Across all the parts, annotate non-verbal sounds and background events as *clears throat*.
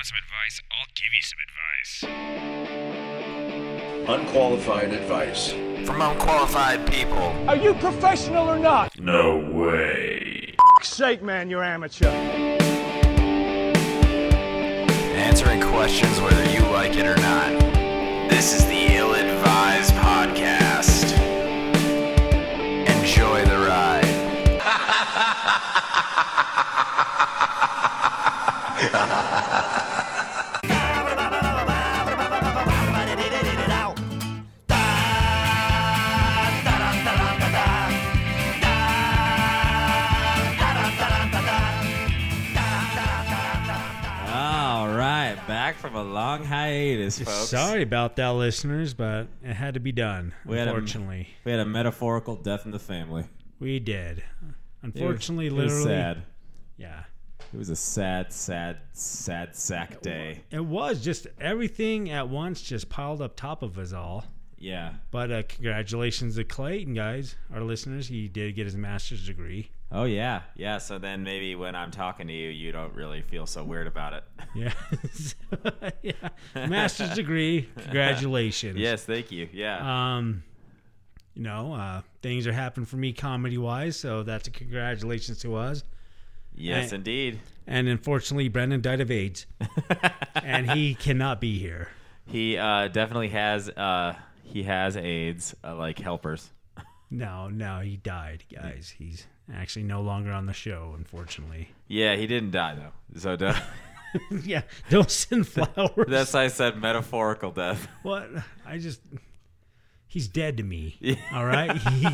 want some advice, I'll give you some advice. Unqualified advice. From unqualified people. Are you professional or not? No way. For Sake, man, you're amateur. Answering questions whether you like it or not. This is the Ill Advised Podcast. Enjoy the ride. All *laughs* a long hiatus, folks. Sorry about that, listeners, but it had to be done. We had a- unfortunately, We had a metaphorical death in the family. we did. It was- Unfortunately, it was literally, sad. yeah, It was a sad, sad, sad sack day. it was just everything at once just piled up top of us all. Yeah. But uh, congratulations to Clayton, guys, our listeners. He did get his master's degree. Oh yeah, yeah. So then maybe when I'm talking to you, you don't really feel so weird about it. *laughs* Yeah, *laughs* yeah, master's degree. Congratulations. *laughs* yes, thank you. Yeah. Um, you know, uh, things are happening for me comedy wise, so that's a congratulations to us. yes, I- indeed. And unfortunately, Brendan died of AIDS, and he cannot be here. He uh, definitely has. Uh, he has AIDS, uh, like helpers. No, no, he died, guys. He's actually no longer on the show, unfortunately. Yeah, he didn't die though. So don't- *laughs* *laughs* yeah, don't send flowers. that's why I said metaphorical death. *laughs* what I just. He's dead to me. All right. He,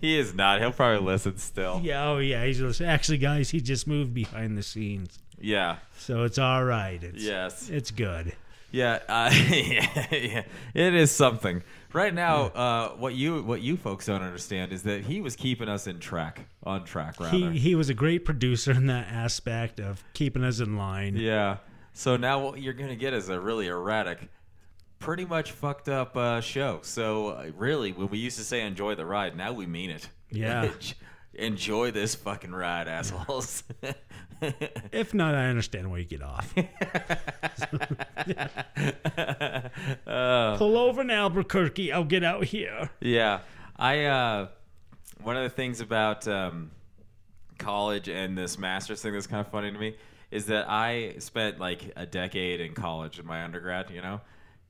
he is not. He'll probably listen still. yeah. Oh, yeah. He's just, actually, guys. He just moved behind the scenes, Yeah. so it's all right. It's, Yes. It's good. Yeah, uh, *laughs* yeah, yeah, it is something. Right now, uh, what you what you folks don't understand is that he was keeping us in track, on track rather. He he was a great producer in that aspect of keeping us in line. yeah. So now what you're gonna get is a really erratic, pretty much fucked up uh, show. So uh, really, when we used to say enjoy the ride, now we mean it. Yeah. *laughs* enjoy this fucking ride, assholes. *laughs* If not, I understand why you get off. Pull over in Albuquerque. I'll get out here. Yeah, I. Uh, one of the things about um, college and this master's thing that's kind of funny to me is that I spent like a decade in college in my undergrad, you know,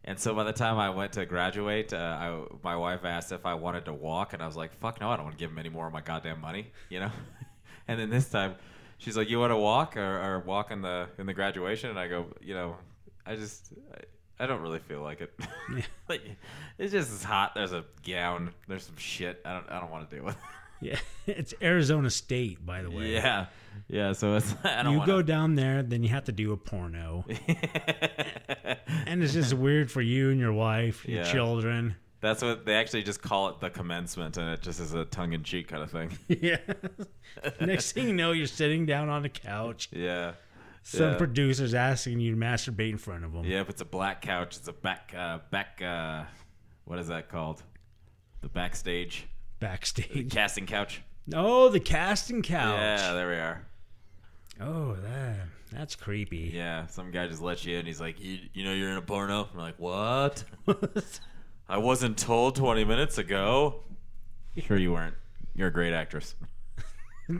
and so by the time I went to graduate, uh, I, my wife asked if I wanted to walk, and I was like, "Fuck no, I don't want to give him any more of my goddamn money," *laughs* you know. *laughs* and then this time, she's like, "You want to walk or, or walk in the in the graduation?" And I go, "You know, I just." I, I don't really feel like it. *laughs* like, it's just it's hot. There's a gown. There's some shit. I don't. I don't want to deal with. Yeah, it's Arizona State, by the way. Yeah, yeah. So it's. *laughs* I don't You wanna, go down there, then you have to do a porno, *laughs* and it's just weird for you and your wife, your Yeah. children. That's what they actually just call it the commencement, and it just is a tongue in cheek kind of thing. *laughs* Yeah. Next thing you know, you're sitting down on a couch. Yeah. Some Yeah. producer's asking you to masturbate in front of them. Yeah. If it's a black couch, it's a back. Uh, back. Uh, what is that called? The backstage Backstage. casting couch. Oh, the casting couch. Yeah. There we are. Oh, that that's creepy. Yeah, some guy just lets you in. He's like, you, you know, you're in a porno. I'm like, what? *laughs* I wasn't told 20 minutes ago. Sure, you weren't. You're a great actress. *laughs*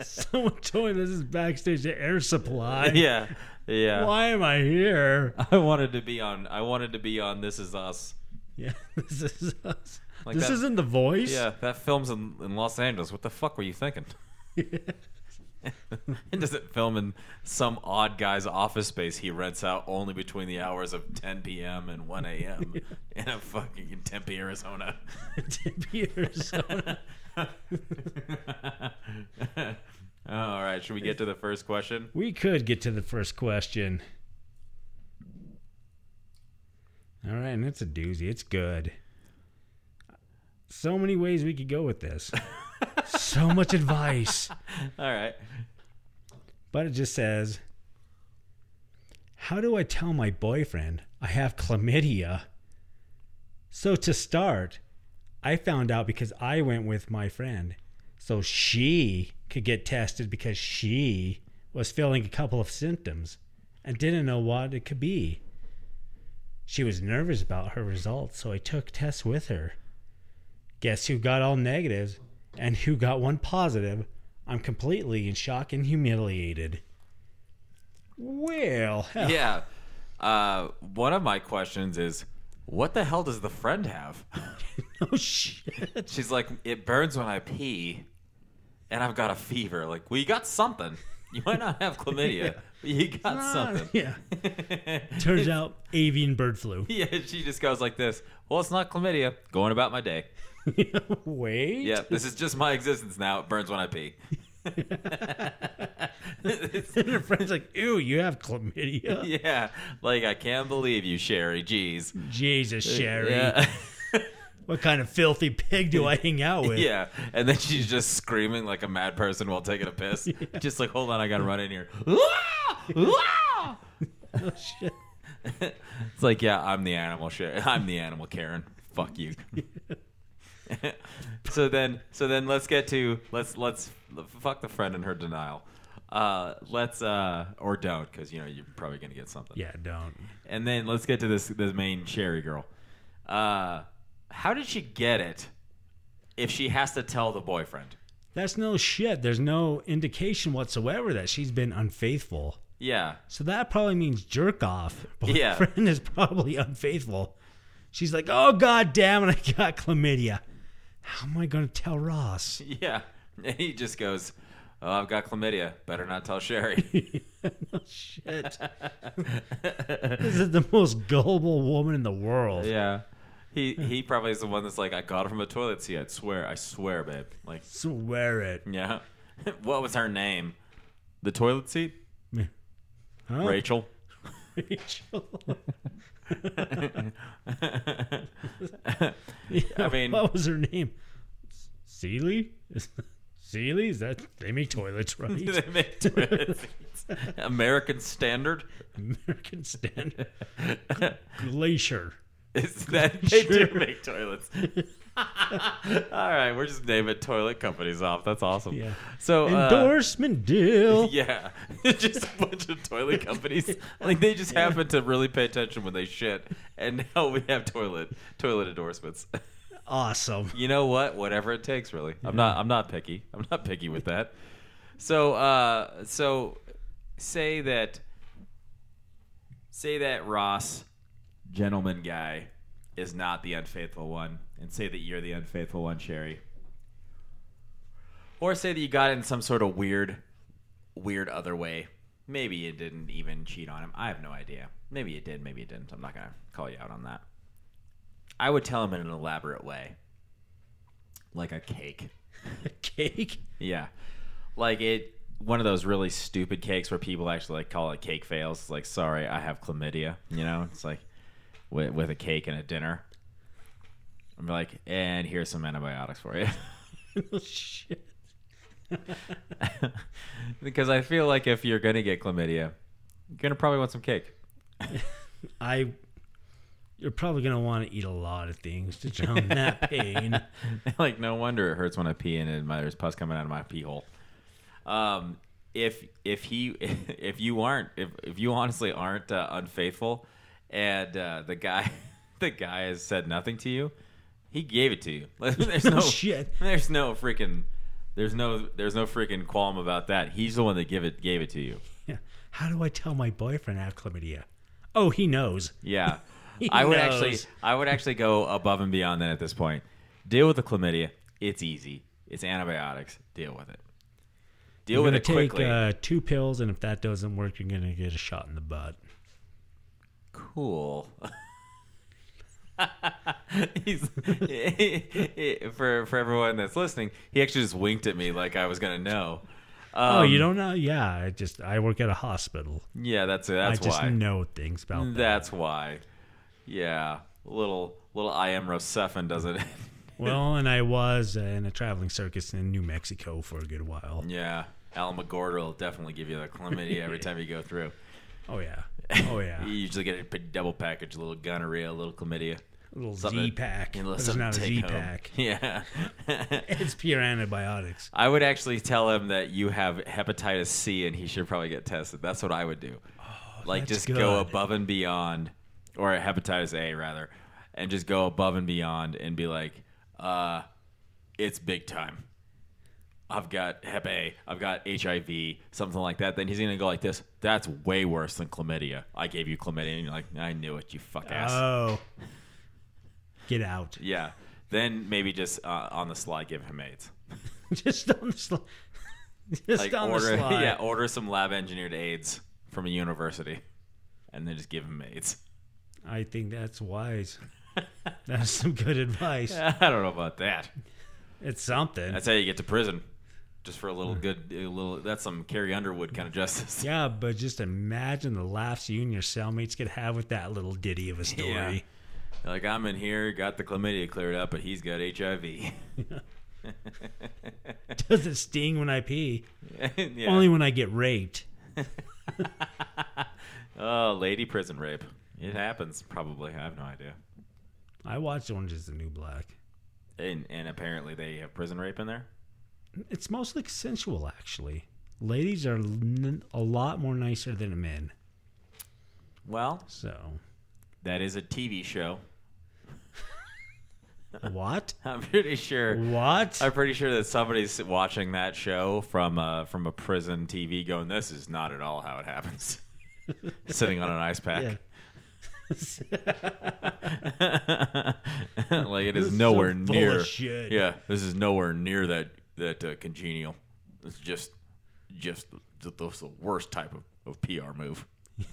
Someone told me this is backstage at Air Supply. *laughs* yeah, yeah. Why am I here? I wanted to be on. I wanted to be on. This is us. Yeah, this is us. Like this that- isn't the voice. Yeah, that film's in, in Los Angeles. What the fuck were you thinking? and *laughs* does it film in some odd guy's office space he rents out only between the hours of 10 p.m. and 1 a.m. *laughs* in a fucking in Tempe, Arizona. *laughs* Tempe, Arizona. All right, should we get to the first question? We could get to the first question. All right, and it's a doozy. It's good. So many ways we could go with this. so much advice. *laughs* All right. But it just says, How do I tell my boyfriend I have chlamydia? So to start, I found out because I went with my friend. So she could get tested because she was feeling a couple of symptoms and didn't know what it could be. She was nervous about her results, so I took tests with her. Guess who got all negatives and who got one positive? I'm completely in shock and humiliated. Well, hell, Yeah. Uh, one of my questions is, what the hell does the friend have? *laughs* oh shit. She's like, it burns when I pee, and I've got a fever. Like, well, you got something. You might not have chlamydia, *laughs* but you got Ah, something. Yeah. Turns out avian bird flu. *laughs* Yeah, she just goes like this. Well, it's not chlamydia. Going about my day. *laughs* Wait. Yeah, this is just my existence now. It burns when I pee. *laughs* And her friend's like, ew, you have chlamydia. *laughs* yeah, like I can't believe you, Sherry. Jeez. Jesus, uh, Sherry. Yeah. What kind of filthy pig do I hang out with? yeah, and then she's just screaming like a mad person while taking a piss. Just like, hold on, I gotta run in here. Oh, shit. it's like, yeah, I'm the animal. Sher- I'm the animal, Karen. Fuck you. *laughs* so then, so then, let's get to let's let's fuck the friend and her denial. Uh, let's uh, or don't, because you know you're probably gonna get something. Yeah, don't. And then let's get to this this main Sherry girl. Uh, how did she get it? If she has to tell the boyfriend, That's no shit. There's no indication whatsoever that she's been unfaithful. yeah, So that probably means jerk off. *laughs* Yeah. Boyfriend is probably unfaithful. She's like, oh god damn it, I got chlamydia. How am I going to tell Ross? *laughs* yeah. And he just goes, "Oh, I've got chlamydia. Better not tell Sherry." *laughs* Shit. *laughs* this is the most gullible woman in the world. yeah. He he probably is the one that's like, "I got it from a toilet seat. I swear, I swear, babe." Like, Swear it. yeah. what was her name? The toilet seat? Huh? Rachel. Rachel. I mean, what was her name? Sealy? Is that they make toilets, right? *laughs* they make *laughs* toilet seats. American Standard. American Standard. Glacier. Is that they do make toilets? *laughs* All right, we're just naming toilet companies off. That's awesome. Yeah. So uh, Endorsement deal. *laughs* Yeah, *laughs* just a bunch of toilet companies. *laughs* Like they just happen to really pay attention when they shit, and now we have toilet toilet endorsements. Awesome. you know what? Whatever it takes, really. I'm not. I'm not picky. I'm not picky with that. So, uh, so say that, say that Ross, gentleman guy, is not the unfaithful one, and say that you're the unfaithful one, Sherry. Or say that you got in some sort of weird, weird other way. Maybe you didn't even cheat on him. I have no idea. Maybe you did. Maybe you didn't. I'm not gonna call you out on that. I would tell him in an elaborate way, like a cake. *laughs* Cake. Yeah, like it. One of those really stupid cakes where people actually like call it cake fails. It's like, sorry, I have chlamydia. You know, it's like with, with a cake and a dinner. I'm like, and here's some antibiotics for you. *laughs* shit. *laughs* because I feel like if you're gonna get chlamydia, you're gonna probably want some cake. *laughs* I. You're probably gonna want to eat a lot of things to drown that pain. like no wonder it hurts when I pee and it- there's pus coming out of my pee hole. Um, if if he if you aren't if if you honestly aren't uh, unfaithful, and uh, the guy the guy has said nothing to you, he gave it to you. *laughs* there's *laughs* no Shit. There's no freaking. There's no there's no freaking qualm about that. He's the one that give it gave it to you. Yeah. How do I tell my boyfriend I have chlamydia? Oh, he knows. Yeah. *laughs* He I would knows. actually I would actually go above and beyond that at this point. Deal with the chlamydia. It's easy. It's antibiotics. Deal with it. Deal You're with it take quickly. uh, two pills, and if that doesn't work, you're gonna get a shot in the butt. cool. *laughs* He's *laughs* for for everyone that's listening. He actually just winked at me like I was gonna know. oh, Um, you don't know? Yeah, I just I work at a hospital. Yeah, that's that's I just know things about that. That's why. Yeah, little little I am Rosephine doesn't. It? *laughs* Well, and I was in a traveling circus in New Mexico for a good while. yeah, Al McGordle will definitely give you the chlamydia every time you go through. Oh yeah, oh yeah. *laughs* You usually get a double package, a little gonorrhea, a little chlamydia. A little Something- Z pack. you know, It's not a Z pack. *laughs* Yeah. *laughs* It's pure antibiotics. I would actually tell him that you have hepatitis C and he should probably get tested. That's what I would do. like Oh, that's just go above and beyond, or hepatitis A rather, and just go above and beyond and be like, uh, it's big time. I've got Hep A, I've got HIV, something like that. Then he's gonna go like this. That's way worse than chlamydia. I gave you chlamydia, and you're like, I knew it, you fuck ass. Oh. Get out. yeah. Then maybe just uh, on the sly give him AIDS. *laughs* Just on the sly. *laughs* Just like on order the slide. yeah order some lab engineered aids from a university and then just give him aids I think that's wise. *laughs* That's some good advice. i don't know about that It's something. that's how you get to prison just for a little hmm. good a little that's some carrie underwood kind of justice *laughs* yeah, but just imagine the laughs you and your cellmates could have with that little ditty of a story. Yeah. like i'm in here got the chlamydia cleared up but he's got hiv *laughs* Does it sting when I pee? *laughs* yeah. Only when I get raped. oh lady prison rape it happens probably i have no idea I watched Orange is the New Black. and, and apparently they have prison rape in there It's mostly consensual, actually. Ladies are n- a lot more nicer than men. well So, that is a tv show what? *laughs* i'm pretty sure What? I'm pretty sure that somebody's watching that show from uh, from a prison TV, going, "This is not at all how it happens." *laughs* Sitting on an ice pack, *laughs* like it is nowhere near. shit. Yeah, this is nowhere near that that uh, congenial. It's just just the, the, the worst type of, of PR move. *laughs*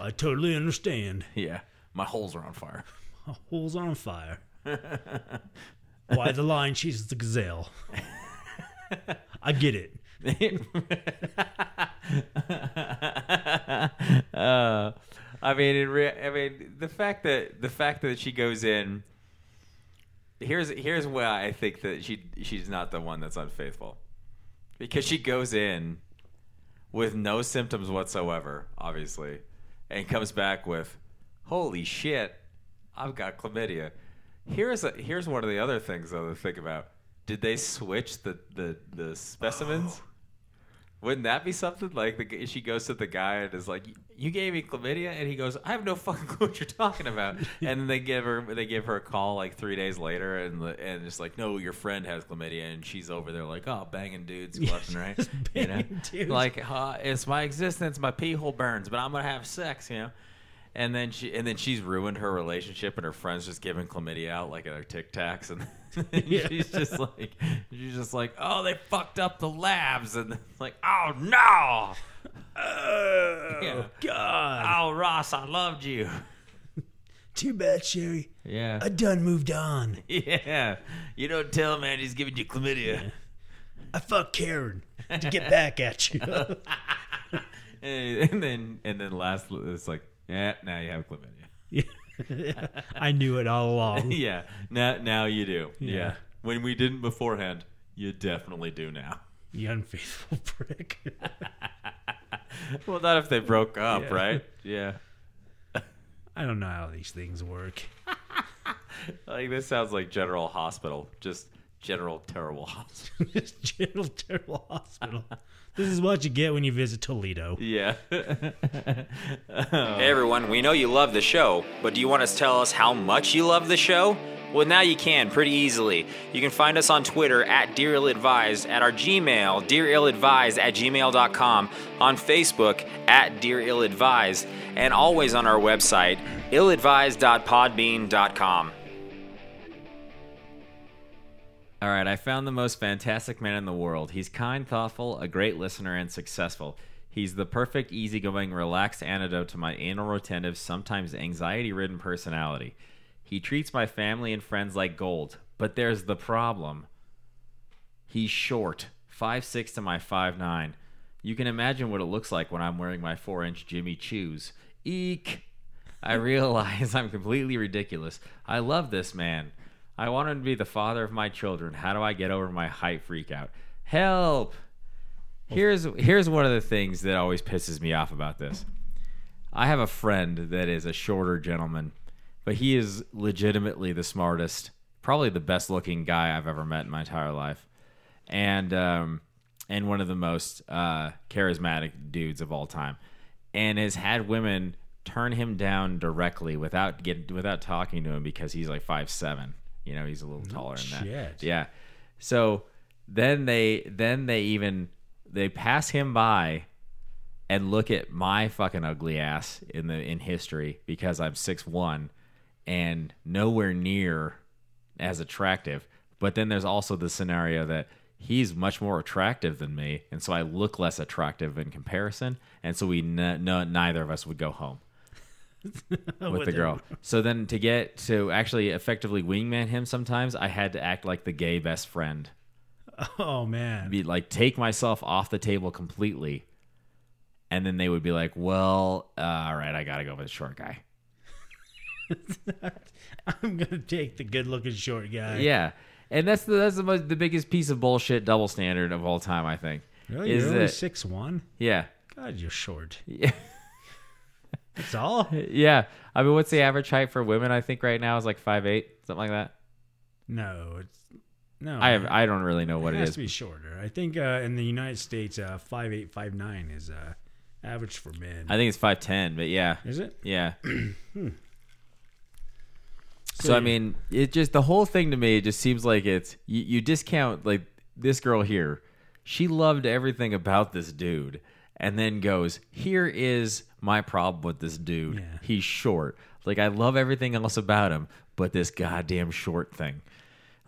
I totally understand. Yeah, my holes are on fire. My holes on fire. *laughs* Why the lion chases the gazelle? *laughs* I get it. uh, I mean, in rea- I mean, the fact that the fact that she goes in. Here's here's why I think that she she's not the one that's unfaithful, because she goes in with no symptoms whatsoever, obviously, and comes back with, "Holy shit, I've got chlamydia." Here's a, here's one of the other things though to think about. Did they switch the the, the specimens? *sighs* Wouldn't that be something? Like the, she goes to the guy and is like, "You gave me chlamydia," and he goes, "I have no fucking *laughs* clue what you're talking about." *laughs* and then they give her they give her a call like three days later, and and it's like, "No, your friend has chlamydia," and she's over there like, "Oh, banging dudes left and right." *laughs* you know? dudes. Like uh, it's my existence, my pee hole burns, but I'm gonna have sex, you know. And then she and then she's ruined her relationship, and her friends just giving chlamydia out like at her Tic Tacs, and. *laughs* she's just like she's just like, oh, they fucked up the labs, and it's like, oh no, Oh, Yeah. God. oh Ross, I loved you, Too bad, Sherry. yeah, I done moved on. yeah. You don't tell man he's giving you chlamydia, I fucked Karen to get back at you. *laughs* and, then and then last it's like, yeah, now you have chlamydia. *laughs* I knew it all along. *laughs* yeah, now now you do. Yeah. yeah. When we didn't beforehand, you definitely do now. You unfaithful *laughs* prick. Well, not if they broke up, Yeah. right? Yeah. I don't know how these things work. Like this sounds like General Hospital, just General Terrible Hospital. This General Terrible Hospital. This is what you get when you visit Toledo. Yeah. Hey everyone, we know you love the show, but do you want to tell us how much you love the show? Well, now you can pretty easily. You can find us on Twitter at Dear Ill Advised, at our Gmail, dearilladvised at gmail.com, on Facebook at Dear Ill Advised, and always on our website, illadvised.podbean.com. All right, I found the most fantastic man in the world. He's kind, thoughtful, a great listener, and successful. He's the perfect, easygoing, relaxed antidote to my anal retentive, sometimes anxiety ridden personality. He treats my family and friends like gold, but there's the problem. He's short, five six to my five nine. You can imagine what it looks like when I'm wearing my 4 inch Jimmy Choos. Eek! I *laughs* realize I'm completely ridiculous. I love this man. I want him to be the father of my children. How do I get over my height freak out? Help! Here's here's one of the things that always pisses me off about this. I have a friend that is a shorter gentleman, but he is legitimately the smartest, probably the best looking guy I've ever met in my entire life, and um, and one of the most uh, charismatic dudes of all time, and has had women turn him down directly without get without talking to him because he's like five seven. You know, he's a little taller than that. Yeah. So then they then they even they pass him by and look at my fucking ugly ass in the in history because I'm six one and nowhere near as attractive. But then there's also the scenario that he's much more attractive than me, and so I look less attractive in comparison, and so we n- no, neither of us would go home *laughs* with the girl. So then to get to actually effectively wingman him, sometimes I had to act like the gay best friend Oh man. be like take myself off the table completely and then they would be like well uh, all right i gotta go with the short guy *laughs* I'm gonna take the good looking short guy. yeah and that's the that's the most the biggest piece of bullshit double standard of all time i think Really? is You're only that six one? yeah God, you're short. yeah *laughs* That's all. *laughs* yeah i mean what's the average height for women i think right now is like five eight something like that No, it's no. i have i don't really know what it it has is to be shorter. I think uh, in the United States, uh, five eight five nine is uh, average for men. i think it's 510 but yeah is it? Yeah. *clears throat* Hmm. so I mean, it just the whole thing to me it just seems like it's you, you discount like this girl here. She loved everything about this dude, and then goes, "Here is my problem with this dude. Yeah. He's short. Like I love everything else about him, but this goddamn short thing."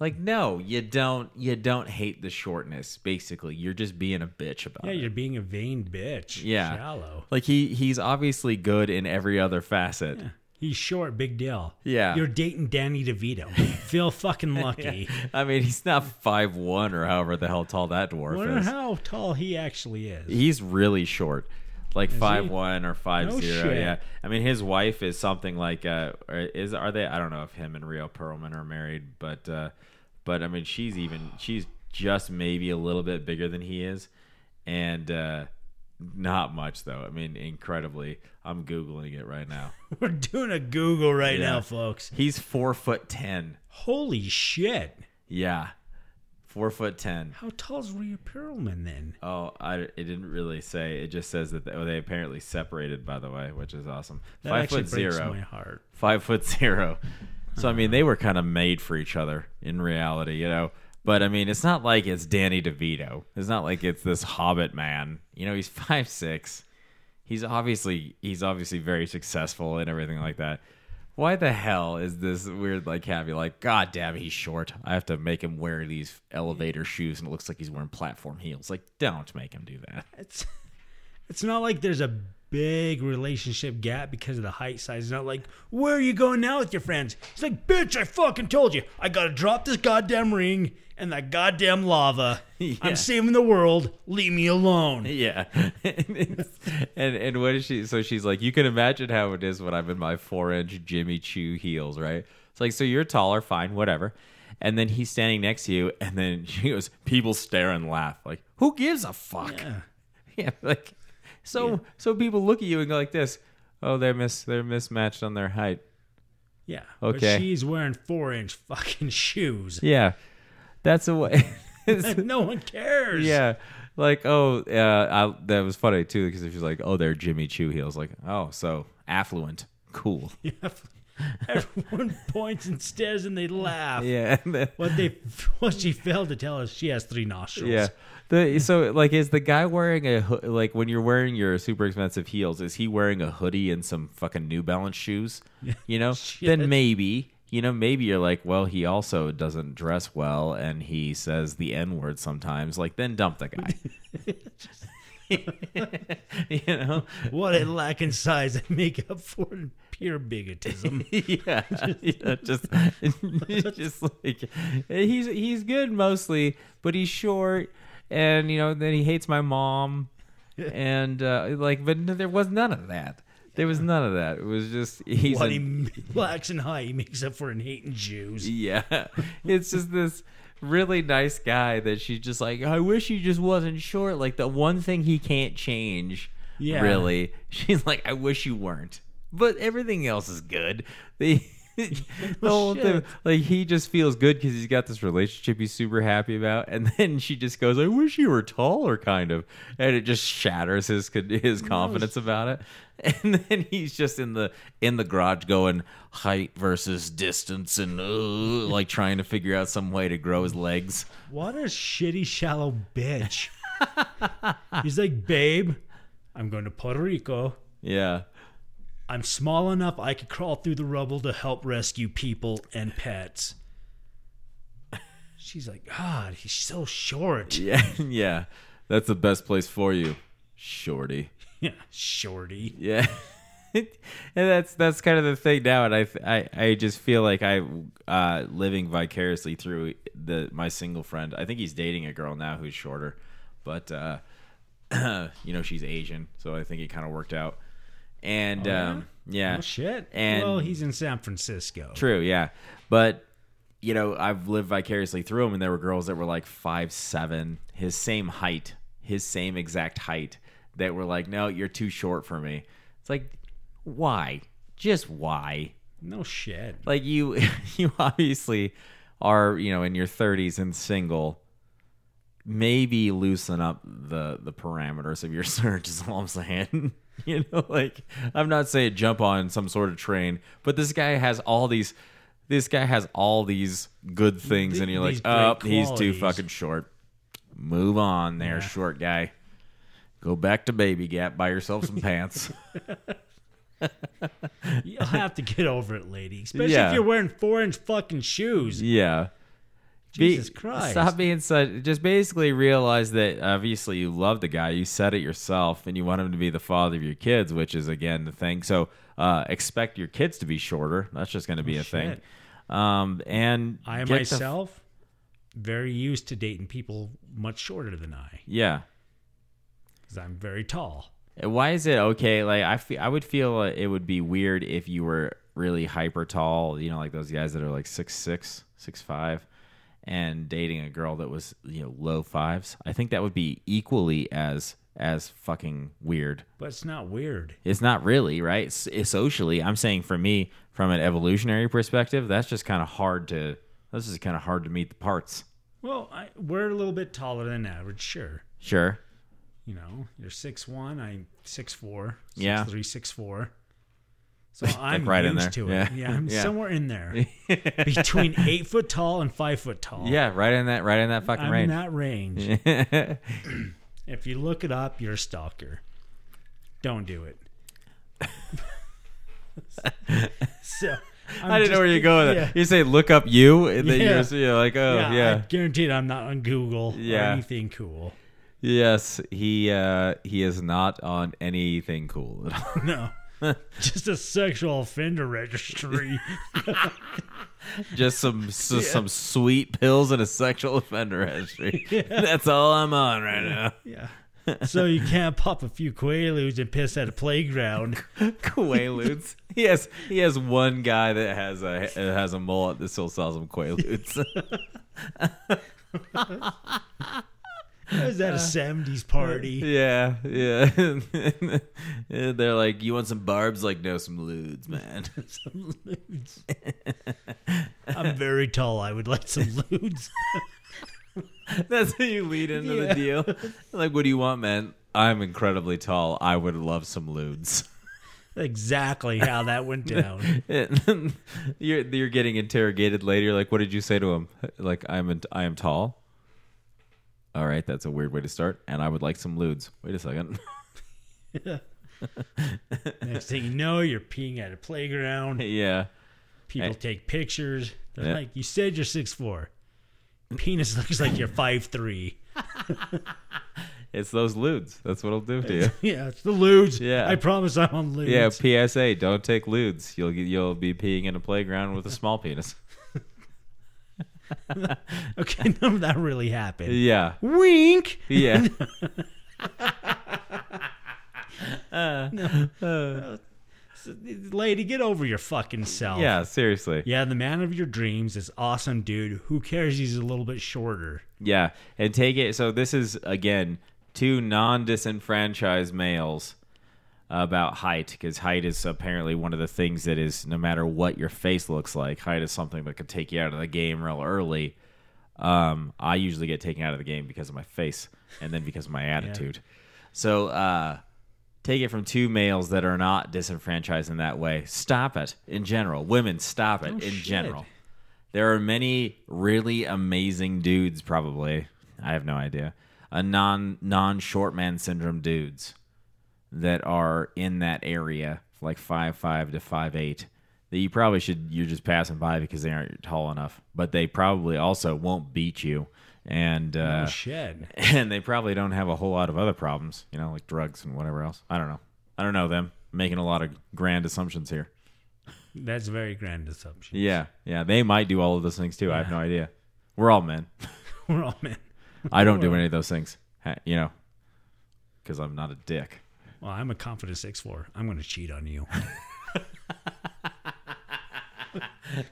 Like no, you don't. You don't hate the shortness. Basically, you're just being a bitch about Yeah, it. you're being a vain bitch. Yeah. Shallow. Like he he's obviously good in every other facet. Yeah. He's short, big deal. Yeah. You're dating Danny DeVito. *laughs* Feel fucking lucky. I mean, he's not five one or however the hell tall that dwarf Wonder is. how tall he actually is. He's really short, like five he? one or five No zero. shit. Yeah, I mean, his wife is something like uh, or is are they? I don't know if him and Rhea Perlman are married, but uh, but I mean, she's even she's just maybe a little bit bigger than he is, and uh, not much though. I mean, incredibly. I'm googling it right now. *laughs* We're doing a Google right Yeah. now, folks. He's four foot ten. Holy shit. Yeah, four foot ten. How tall's Rhea Perlman then? Oh, I, it didn't really say. It just says that they, oh, they apparently separated, by the way, which is awesome. That Five actually foot breaks zero. my heart. Five foot zero. So I mean, they were kind of made for each other in reality, you know. But I mean, it's not like it's Danny DeVito. It's not like it's this Hobbit man. You know, he's *laughs* five six. He's obviously he's obviously very successful and everything like that. Why the hell is this weird like caveat? Like, God damn, he's short. I have to make him wear these elevator shoes, and it looks like he's wearing platform heels. Like, don't make him do that. *laughs* It's it's not like there's a big relationship gap because of the height size. It's not like, where are you going now with your friends? It's like, bitch, I fucking told you. I gotta drop this goddamn ring and that goddamn lava. *laughs* Yeah. I'm saving the world. Leave me alone. Yeah, *laughs* and and what is she? So she's like, you can imagine how it is when I'm in my four inch Jimmy Choo heels, right? It's like, so you're taller, fine, whatever. And then he's standing next to you, and then *laughs* she goes, people stare and laugh, like, who gives a fuck? Yeah. Yeah, like, so so people look at you and go like this, oh, they're mis they're mismatched on their height. Yeah. Okay. She's wearing four inch fucking shoes. Yeah, that's a way. *laughs* *laughs* no one cares. Yeah. Like, oh, uh, I, that was funny too because if she's like, oh, they're Jimmy Choo heels. Like, oh, so affluent, cool. *laughs* Everyone points and stares and they laugh. Yeah, then- What they what she failed to tell us, she has three nostrils. yeah. The so like is the guy wearing a like when you're wearing your super expensive heels? Is he wearing a hoodie and some fucking New Balance shoes? You know, then maybe. You know, maybe you're like, well, he also doesn't dress well and he says the N word sometimes. Like, then dump the guy. *laughs* *laughs* you know? What it lack in size and make up for pure bigotism. *laughs* yeah, yeah, just, just like he's he's good mostly, but he's short, and you know then he hates my mom, and uh, like, but there was none of that. There was none of that. It was just *laughs* he's what an- he lacks in height, he makes up for in hating Jews. yeah. *laughs* It's just this really nice guy that she's just like, I wish he just wasn't short. Like the one thing he can't change. Yeah. Really. *laughs* She's like, I wish you weren't. But everything else is good. The *laughs* the whole shit. thing, like he just feels good because he's got this relationship he's super happy about, and *laughs* then she just goes, "I wish you were taller," kind of, and it just shatters his his confidence about it. *laughs* And then he's just in the in the garage going height versus distance, and uh, like trying to figure out some way to grow his legs. What a shitty, shallow bitch. He's like, babe, I'm going to Puerto Rico. Yeah, I'm small enough I could crawl through the rubble to help rescue people and pets. She's like, God, he's so short. *laughs* yeah, yeah. That's the best place for you, shorty. *laughs* Yeah, shorty. Yeah. *laughs* and that's that's kind of the thing now, and I I, I just feel like I uh, living vicariously through the my single friend. I think he's dating a girl now who's shorter, but uh, *clears throat* you know she's Asian, so I think it kind of worked out. And yeah? um, yeah, Oh, shit. And well, he's in San Francisco. True, yeah. But you know, I've lived vicariously through him, and there were girls that were like five seven, his same height, his same exact height, that were like, "No, you're too short for me." It's like, why? Just why? No shit. Like you, *laughs* you obviously are, you know, in your 30s and single. Maybe loosen up the the parameters of your *laughs* search. Is all I'm saying. *laughs* you know, like I'm not saying jump on some sort of train, but this guy has all these. This guy has all these good things, and you're like, great oh, he's too qualities." fucking short. Move on, there, short guy. Go back to Baby Gap. Buy yourself some pants. *laughs* *laughs* You'll have to get over it, lady. Especially Yeah. if you're wearing four inch fucking shoes. Yeah. Jesus Be- Christ. Stop being such. Just basically realize that obviously you love the guy. You said it yourself, and you want him to be the father of your kids, which is again the thing. So uh, expect your kids to be shorter. That's just going to be a thing. Um, and I the- myself, very used to dating people much shorter than I yeah. because I'm very tall. Why is it okay? Like I feel, I would feel it would be weird if you were really hyper tall. You know, like those guys that are like six six, six five, and dating a girl that was you know low fives. I think that would be equally as as fucking weird. But it's not weird. It's not really right. S- eh, socially, I'm saying for me, from an evolutionary perspective, that's just kind of hard to. This is kind of hard to meet the parts. Well, I, we're a little bit taller than average, sure. Sure. You know, you're six one, I'm six four, six Yeah. three, six four. So *laughs* I'm right in there. to it. Yeah. Yeah, *laughs* I'm Yeah. somewhere in there *laughs* between eight foot tall and five foot tall. Yeah, right in that right in that fucking I'm in range. that range. If you look it up, you're a stalker. Don't do it. so I'm I didn't know where you're going. with Yeah. You say look up you, and then Yeah. you're, you're like, oh yeah, yeah, I guarantee I'm not on Google Yeah. or anything cool. yes. He uh, he is not on anything cool at all. No. *laughs* Just a sexual offender registry. *laughs* Just some s some sweet pills and a sexual offender registry. *laughs* That's all I'm on right now. yeah. So you can't pop a few Quaaludes and piss at a playground. Quaaludes. He has he has one guy that has a has a mullet that still sells him Quaaludes. I was at a uh, 70s party. yeah, yeah. *laughs* And They're like, you want some barbs? Like, no, some ludes, man. *laughs* Some lewds. I'm very tall. I would like some lewds. *laughs* That's how you lead into Yeah. the deal. Like, what do you want, man? I'm incredibly tall. I would love some ludes. exactly how that went down. you're you're getting interrogated later. You're like, what did you say to him? Like, I'm a, I am tall. All right, that's a weird way to start. And I would like some ludes. Wait a second. *laughs* Next thing you know, you're peeing at a playground. *laughs* yeah. People take pictures. They're Yeah. like, "You said you're six four. Penis *laughs* looks like you're five three. It's those ludes. That's what'll do to you. Yeah, it's the lewds. Yeah. I promise I'm on lewds. Yeah, PSA, don't take ludes. You'll you'll be peeing in a playground with a small penis. *laughs* Okay, *laughs* none of that really happened. Yeah. Wink. Yeah. *laughs* Uh, uh. Lady, get over your fucking self. yeah, seriously. Yeah, the man of your dreams is awesome, dude. Who cares he's a little bit shorter? Yeah, and take it. So this is again two non-disenfranchised males about height because height is apparently one of the things that is no matter what your face looks like, height is something that could take you out of the game real early. Um, I usually get taken out of the game because of my face and then because of my attitude. So uh, take it from two males that are not disenfranchised in that way. Stop it in general. Women, stop it Oh, in shit. general. There are many really amazing dudes, probably. I have no idea. A non non short man syndrome dudes that are in that area, like five five to five eight, that you probably should you're just passing by because they aren't tall enough. But they probably also won't beat you, and uh, oh shit. *laughs* and they probably don't have a whole lot of other problems, you know, like drugs and whatever else. I don't know. I don't know them. Making a lot of grand assumptions here. That's very grand assumption. Yeah, yeah, they might do all of those things too. I have no idea. We're all men. *laughs* We're all men. I don't do any of those things, you know, because I'm not a dick. Well, I'm a confident six four. I'm going to cheat on you. *laughs*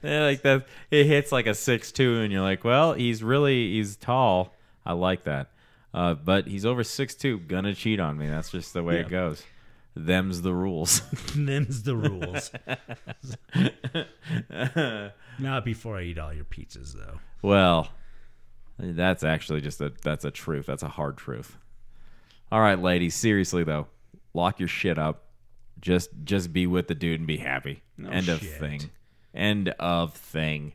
Yeah, like that, it hits like a six two, and you're like, well, he's really he's tall. I like that, uh, but he's over six two. Gonna cheat on me. That's just the way it goes. Them's the rules. *laughs* Them's the rules. *laughs* Not before I eat all your pizzas, though. Well, that's actually just a that's a truth. That's a hard truth. All right, ladies, seriously though, lock your shit up. Just just be with the dude and be happy. No End of thing. End of thing.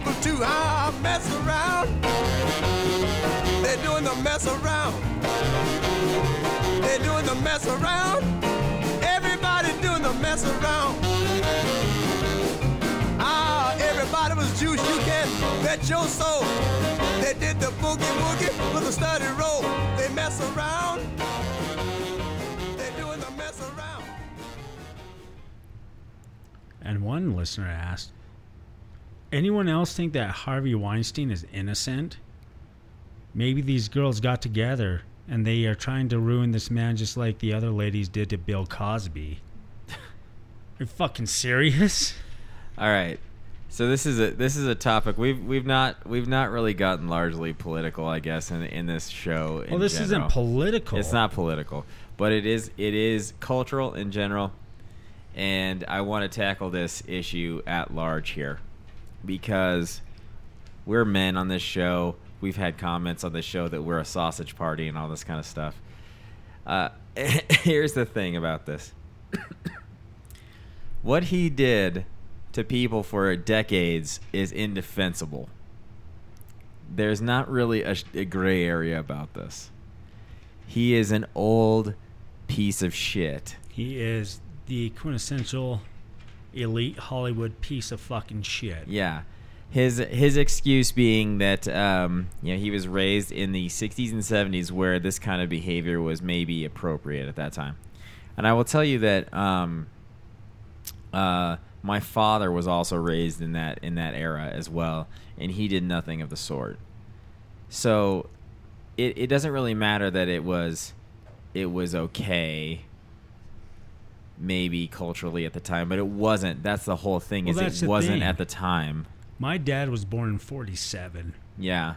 People too. Ah, mess around. They're doing the mess around. They're doing the mess around. Everybody doing the mess around. Ah, everybody was juice. You can bet your soul. They did the boogie woogie with a study roll. They mess around. They're doing the mess around. And one listener asked, anyone else think that Harvey Weinstein is innocent? Maybe these girls got together and they are trying to ruin this man just like the other ladies did to Bill Cosby. *laughs* Are you fucking serious? All right. So this is a this is a topic we've we've not we've not really gotten largely political, I guess, in in this show. in Well, this general. isn't political. It's not political, but it is it is cultural in general, and I want to tackle this issue at large here because we're men on this show. We've had comments on this show that we're a sausage party and all this kind of stuff. Uh, *laughs* here's the thing about this: *coughs* what he did to people for decades is indefensible. There's not really a, a gray area about this. He is an old piece of shit. He is the quintessential elite Hollywood piece of fucking shit. Yeah. His his excuse being that um, you know he was raised in the 60s and 70s where this kind of behavior was maybe appropriate at that time. And I will tell you that um, uh, my father was also raised in that in that era as well, and he did nothing of the sort. So it it doesn't really matter that it was it was okay maybe culturally at the time, but it wasn't. That's the whole thing Well, is it wasn't thing. at the time. My dad was born in 47. Yeah.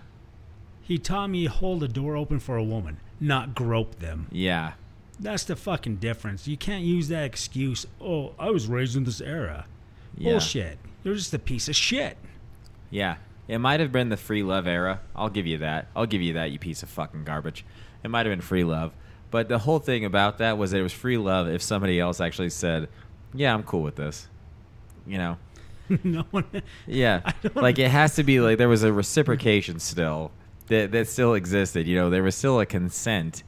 He taught me hold a door open for a woman, not grope them. Yeah. That's the fucking difference. You can't use that excuse, oh, I was raised in this era. Yeah. Bullshit. You're just a piece of shit. Yeah. It might have been the free love era. I'll give you that. I'll give you that, you piece of fucking garbage. It might have been free love. But the whole thing about that was that it was free love if somebody else actually said, Yeah, I'm cool with this. You know? *laughs* no one. Yeah. Like it has to be like there was a reciprocation still that that still existed. You know, there was still a consent.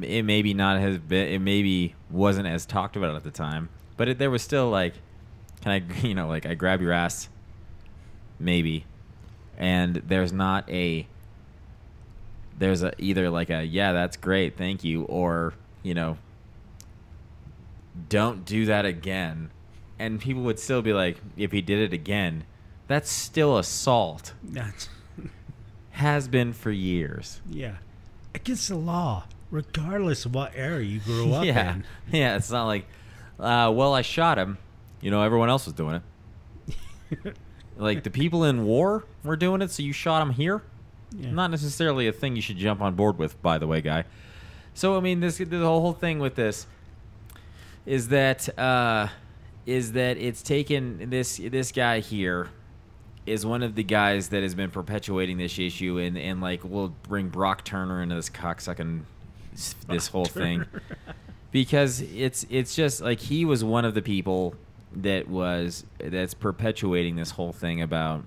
It maybe not has been. It maybe wasn't as talked about at the time, but it, there was still like, can I, *laughs* you know, like I grab your ass, maybe, and there's not a. There's a either like a yeah that's great thank you or you know. Don't do that again and people would still be like, if he did it again, that's still assault. That's *laughs* Has been for years. yeah, against the law, regardless of what era you grew *laughs* up yeah, in. *laughs* yeah. It's not like, uh, well, I shot him. You know, everyone else was doing it. like the people in war were doing it, so you shot him here. Yeah. Not necessarily a thing you should jump on board with, by the way, guy. So I mean, this the whole thing with this is that uh, is that it's taken this this guy here is one of the guys that has been perpetuating this issue and and like we'll bring Brock Turner into this cocksucking this whole thing *laughs* because it's it's just like he was one of the people that was that's perpetuating this whole thing about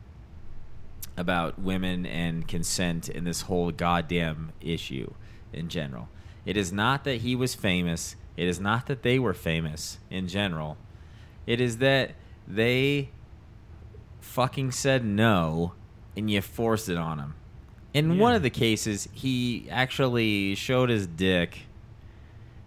about women and consent and this whole goddamn issue in general. It is not that he was famous. It is not that they were famous in general. It is that they fucking said no and you forced it on him. In one of the cases, he actually showed his dick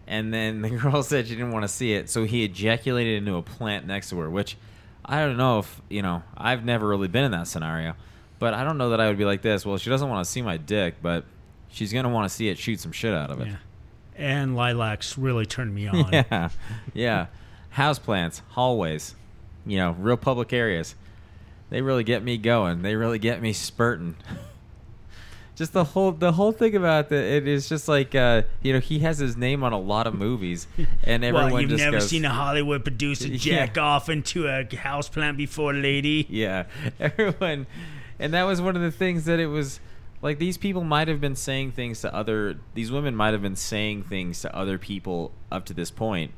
and then *laughs* the girl said she didn't want to see it, so he ejaculated into a plant next to her, which I don't know if, you know, I've never really been in that scenario, but I don't know that I would be like this. Well, she doesn't want to see my dick, but she's going to want to see it shoot some shit out of it. Yeah. And lilacs really turned me *laughs* on. Yeah. Yeah. Houseplants, hallways, you know, real public areas. They really get me going. They really get me spurting. *laughs* just the whole the whole thing about the it is just like uh, you know he has his name on a lot of movies *laughs* and everyone well, you've just never goes, seen a Hollywood producer Yeah. jack off into a houseplant before, lady. yeah everyone and that was one of the things that it was like these people might have been saying things to other these women might have been saying things to other people up to this point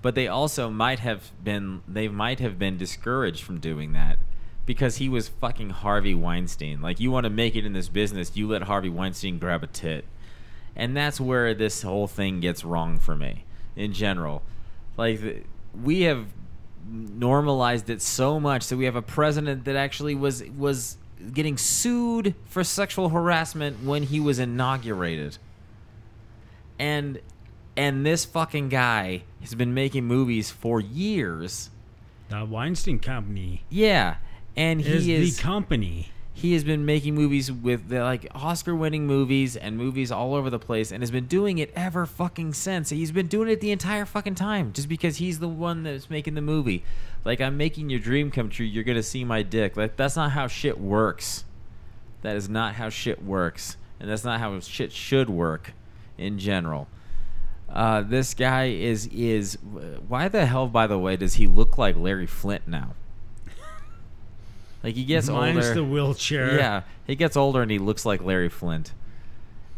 but they also might have been they might have been discouraged from doing that because he was fucking Harvey Weinstein. Like you want to make it in this business you let Harvey Weinstein grab a tit. And that's where this whole thing gets wrong for me in general. Like we have normalized it so much that we have a president that actually was was getting sued for sexual harassment when he was inaugurated. And and this fucking guy has been making movies for years. The Weinstein Company. Yeah. And is, he is the company. He has been making movies with the, like Oscar winning movies and movies all over the place and has been doing it ever fucking since. He's been doing it the entire fucking time just because he's the one that's making the movie. Like I'm making your dream come true, you're going to see my dick. Like that's not how shit works. That is not how shit works. And that's not how shit should work in general. Uh, this guy is is why the hell by the way does he look like Larry Flynt now? Like he gets Mine's older. the wheelchair. Yeah, he gets older and he looks like Larry Flynt.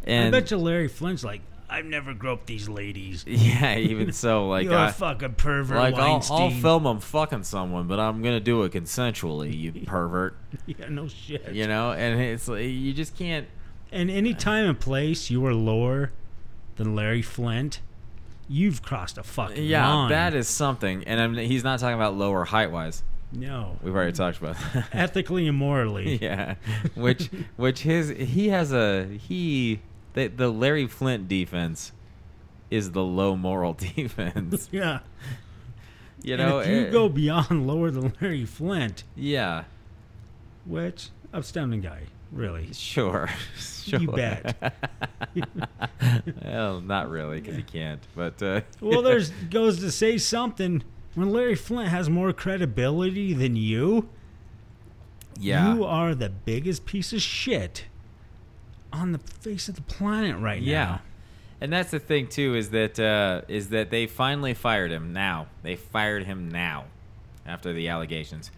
And I bet you Larry Flynt's like, I've never groped these ladies. *laughs* yeah, even *laughs* so, like You're I, a fucking pervert, like I'll. I'll film him fucking someone, but I'm gonna do it consensually, you *laughs* pervert. Yeah, no shit. You know, and it's like you just can't. And any time and place you are lower than Larry Flynt, you've crossed a fucking line. Yeah, line. that is something. And I'm, he's not talking about lower height wise. No We've already talked about that. *laughs* ethically and morally. *laughs* yeah, which which his he has a he the, the Larry Flynt defense is the low moral *laughs* defense. Yeah. You And know, if you eh, go beyond lower than Larry Flynt, yeah, which outstanding guy, really. sure, sure. You bet. well, not really because he can't. But uh, Well, there's goes to say something. When Larry Flynt has more credibility than you, yeah, you are the biggest piece of shit on the face of the planet right Yeah. now. And that's the thing too is that uh, is that they finally fired him now. They fired him now after the allegations.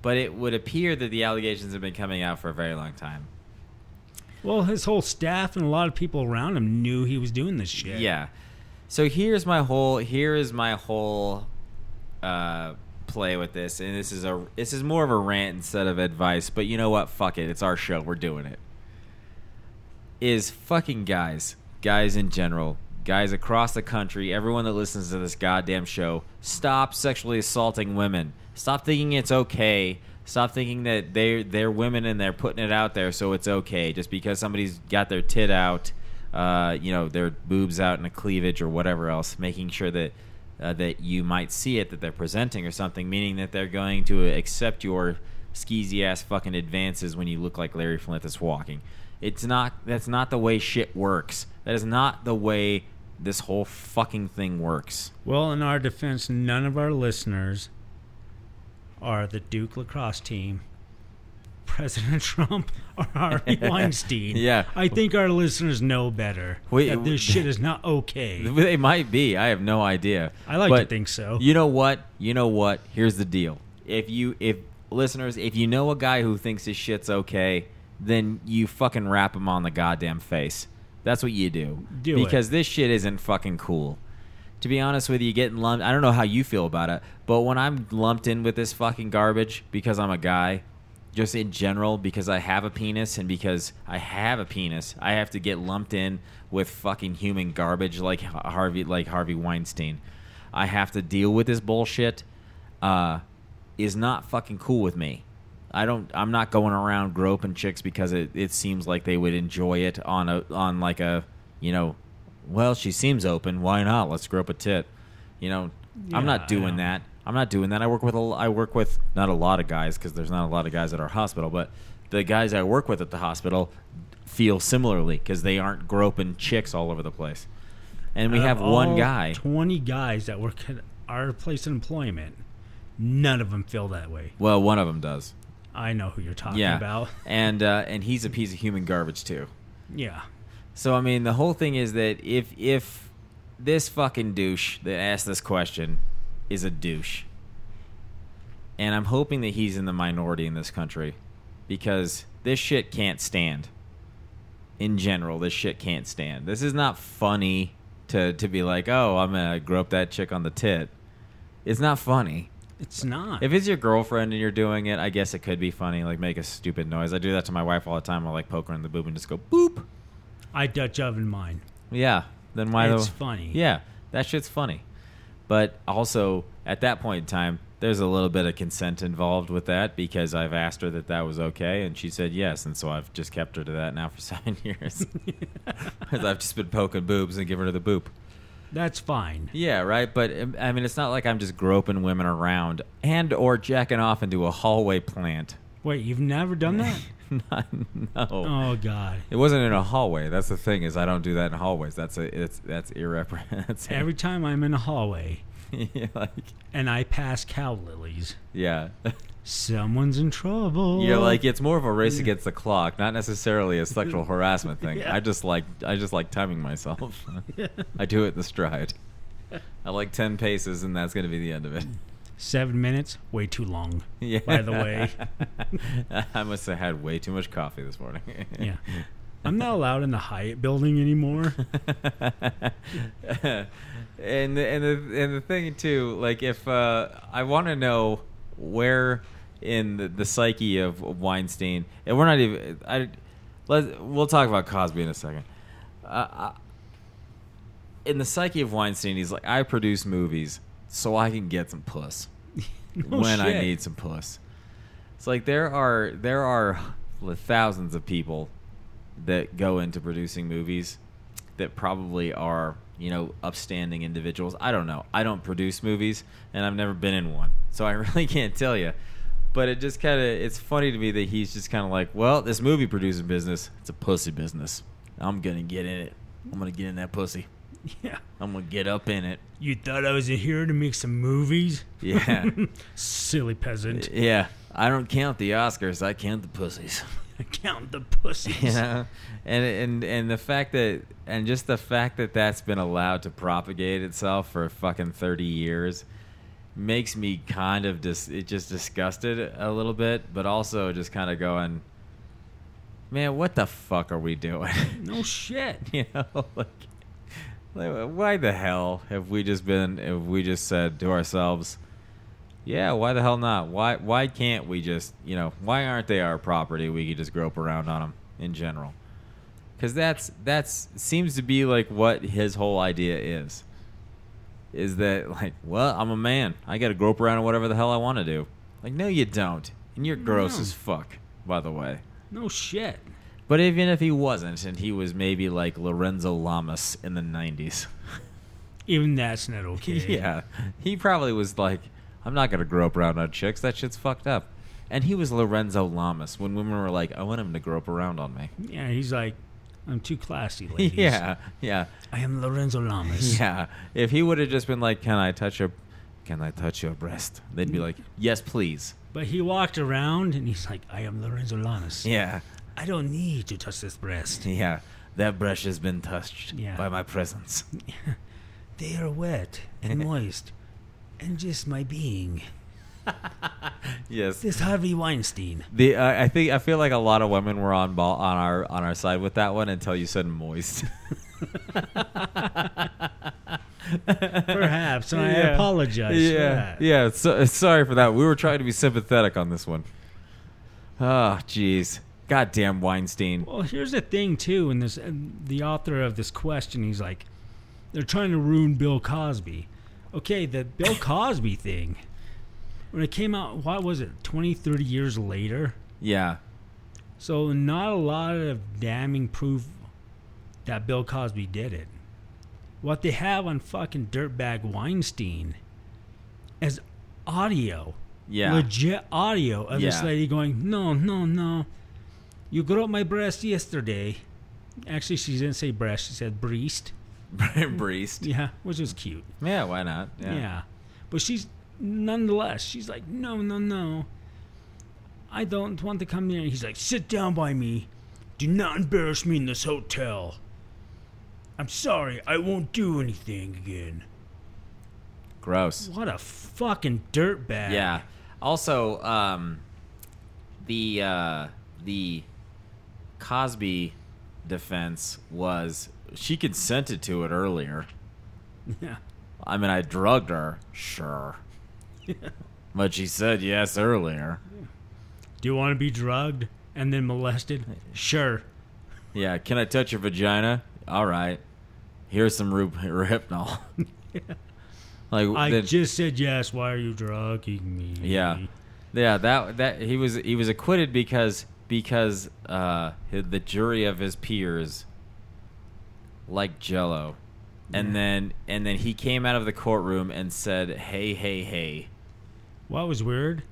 But it would appear that the allegations have been coming out for a very long time. Well, his whole staff and a lot of people around him knew he was doing this shit. Yeah. So here's my whole here is my whole uh, play with this, and this is a this is more of a rant instead of advice. But you know what? Fuck it. It's our show. We're doing it. Is fucking guys, guys in general, guys across the country, everyone that listens to this goddamn show, stop sexually assaulting women. Stop thinking it's okay. Stop thinking that they they're women and they're putting it out there, so it's okay just because somebody's got their tit out, uh, you know, their boobs out in a cleavage or whatever else, making sure that uh, that you might see it that they're presenting or something, meaning that they're going to accept your skeezy ass fucking advances when you look like Larry Flynt is walking. It's not. That's not the way shit works. That is not the way this whole fucking thing works. Well, in our defense, none of our listeners are the Duke lacrosse team, President *laughs* Trump, or Harvey *laughs* Weinstein. Yeah. I think our listeners know better. Wait, that this *laughs* shit is not okay. They might be. I have no idea. I like to think so. You know what? You know what? Here's the deal. If you if listeners, if you know a guy who thinks his shit's okay, then you fucking rap him on the goddamn face. That's what you do. Do it. because this shit isn't fucking cool. To be honest with you, getting lumped. I don't know how you feel about it, but when I'm lumped in with this fucking garbage because I'm a guy, just in general, because I have a penis and because I have a penis, I have to get lumped in with fucking human garbage like Harvey, like Harvey Weinstein. I have to deal with this bullshit. Uh, is not fucking cool with me. I don't. I'm not going around groping chicks because it, it seems like they would enjoy it on a on like a you know, well she seems open. Why not? Let's grope a tit. You know, I'm not doing that. I'm not doing that. I work with a, I work with not a lot of guys because there's not a lot of guys at our hospital, but the guys I work with at the hospital feel similarly because they aren't groping chicks all over the place. And we Out have one guy. 20 guys that work at our place of employment, none of them feel that way. Well, one of them does. I know who you're talking Yeah, about. *laughs* and uh, and he's a piece of human garbage too. Yeah. So I mean, the whole thing is that if if this fucking douche that asked this question is a douche, and I'm hoping that he's in the minority in this country, because this shit can't stand. In general, this shit can't stand. This is not funny to to be like, oh, I'm gonna grope that chick on the tit. It's not funny. It's not. If it's your girlfriend and you're doing it, I guess it could be funny. Like make a stupid noise. I do that to my wife all the time. I'll like poke her in the boob and just go boop. I Dutch oven mine. Yeah. Then why? It's the, funny. Yeah, that shit's funny. But also at that point in time, there's a little bit of consent involved with that because I've asked her that that was okay, and she said yes, and so I've just kept her to that now for *laughs* seven years. Because I've just been poking boobs and giving her the boop. That's fine. Yeah, right. But um, I mean, it's not like I'm just groping women around and or jacking off into a hallway plant. Wait, you've never done that? *laughs* *laughs* no. oh God. It wasn't in a hallway. That's the thing is I don't do that in hallways. That's a it's that's. That's *laughs* Every time I'm in a hallway *laughs* yeah, like and I pass cow lilies, yeah. someone's in trouble. You're like it's more of a race against the clock, not necessarily a sexual harassment thing. Yeah. I just like I just like timing myself. I do it in the stride. I like ten paces, and that's gonna be the end of it. Seven minutes, way too long. *laughs* Yeah. By the way, *laughs* I must have had way too much coffee this morning. *laughs* yeah. I'm not allowed in the Hyatt building anymore. and the, and the and the thing too, like if uh, I want to know where in the, the psyche of Weinstein, and we're not even. I let we'll talk about Cosby in a second. Uh, I, in the psyche of Weinstein, he's like, I produce movies so I can get some puss No *laughs* oh, when I need some puss. It's like there are there are thousands of people that go into producing movies that probably are you know upstanding individuals. I don't know. I don't produce movies, and I've never been in one, so I *laughs* really can't tell you. But it just kind of it's funny to me that he's just kind of like, well, this movie producing business, it's a pussy business. I'm gonna get in it. I'm gonna get in that pussy. *laughs* Yeah. I'm gonna get up in it. You thought I was here to make some movies? Yeah. *laughs* Silly peasant. Uh, yeah, I don't count the Oscars. I count the pussies. *laughs* I count the pussies. You know, and and and the fact that and just the fact that that's been allowed to propagate itself for fucking thirty years makes me kind of dis- it just disgusted a little bit, but also just kind of going, man, what the fuck are we doing? No shit. you know, like, why the hell have we just been? Have we just said to ourselves, yeah, why the hell not? Why why can't we just you know why aren't they our property? We could just grope around on them in general. Because that's that's seems to be like what his whole idea is. Is that like, well, I'm a man. I got to grope around on whatever the hell I want to do. Like, no, you don't. And you're gross No. as fuck, by the way. No shit. But even if he wasn't, and he was maybe like Lorenzo Lamas in the '90s, *laughs* Even that's not okay. *laughs* yeah, he probably was like, I'm not gonna grope around on chicks. That shit's fucked up. And he was Lorenzo Lamas when women were like, I want him to grope around on me. Yeah, he's like, I'm too classy, *laughs* ladies. yeah, yeah, I am Lorenzo Lamas. yeah. If he would have just been like, Can I touch your, Can I touch your breast? They'd be mm. like, Yes, please. But he walked around and he's like, I am Lorenzo Lamas. Yeah, I don't need to touch this breast. yeah. That breast has been touched Yeah. by my presence. *laughs* They are wet and *laughs* moist. And just my being. *laughs* Yes. This Harvey Weinstein. The uh, I think I feel like a lot of women were on ball on our on our side with that one until you said moist. Perhaps, and I Yeah. apologize. for yeah, that. yeah. So, sorry for that. We were trying to be sympathetic on this one. Oh, jeez. Goddamn Weinstein. Well, here's the thing too, and this and the author of this question, he's like, they're trying to ruin Bill Cosby. Okay, the Bill *laughs* Cosby thing, when it came out, what was it, 20, 30 years later? Yeah, So not a lot of damning proof that Bill Cosby did it. What they have on fucking dirtbag Weinstein is audio. yeah, legit audio of this lady going, "No, no, no, you groped my breast yesterday." Actually, she didn't say breast; she said breast. *laughs* breast. Yeah, which was cute. Yeah, why not? Yeah. but she's nonetheless. She's like, "No, no, no, I don't want to come near." He's like, "Sit down by me. Do not embarrass me in this hotel." I'm sorry, I won't do anything again. Gross. What a fucking dirtbag. Yeah. Also, um, the uh, the Cosby defense was she consented to it earlier. Yeah. I mean, I drugged her, sure, *laughs* but she said yes earlier. Do you want to be drugged and then molested? Sure. Yeah, can I touch your vagina? All right. Here's some Ru- Rohypnol. *laughs* like I then- just said yes. Why are you drugging me? yeah, yeah. That that he was he was acquitted because because uh the jury of his peers like Jello, and then and then he came out of the courtroom and said, "Hey, hey, hey." What was weird?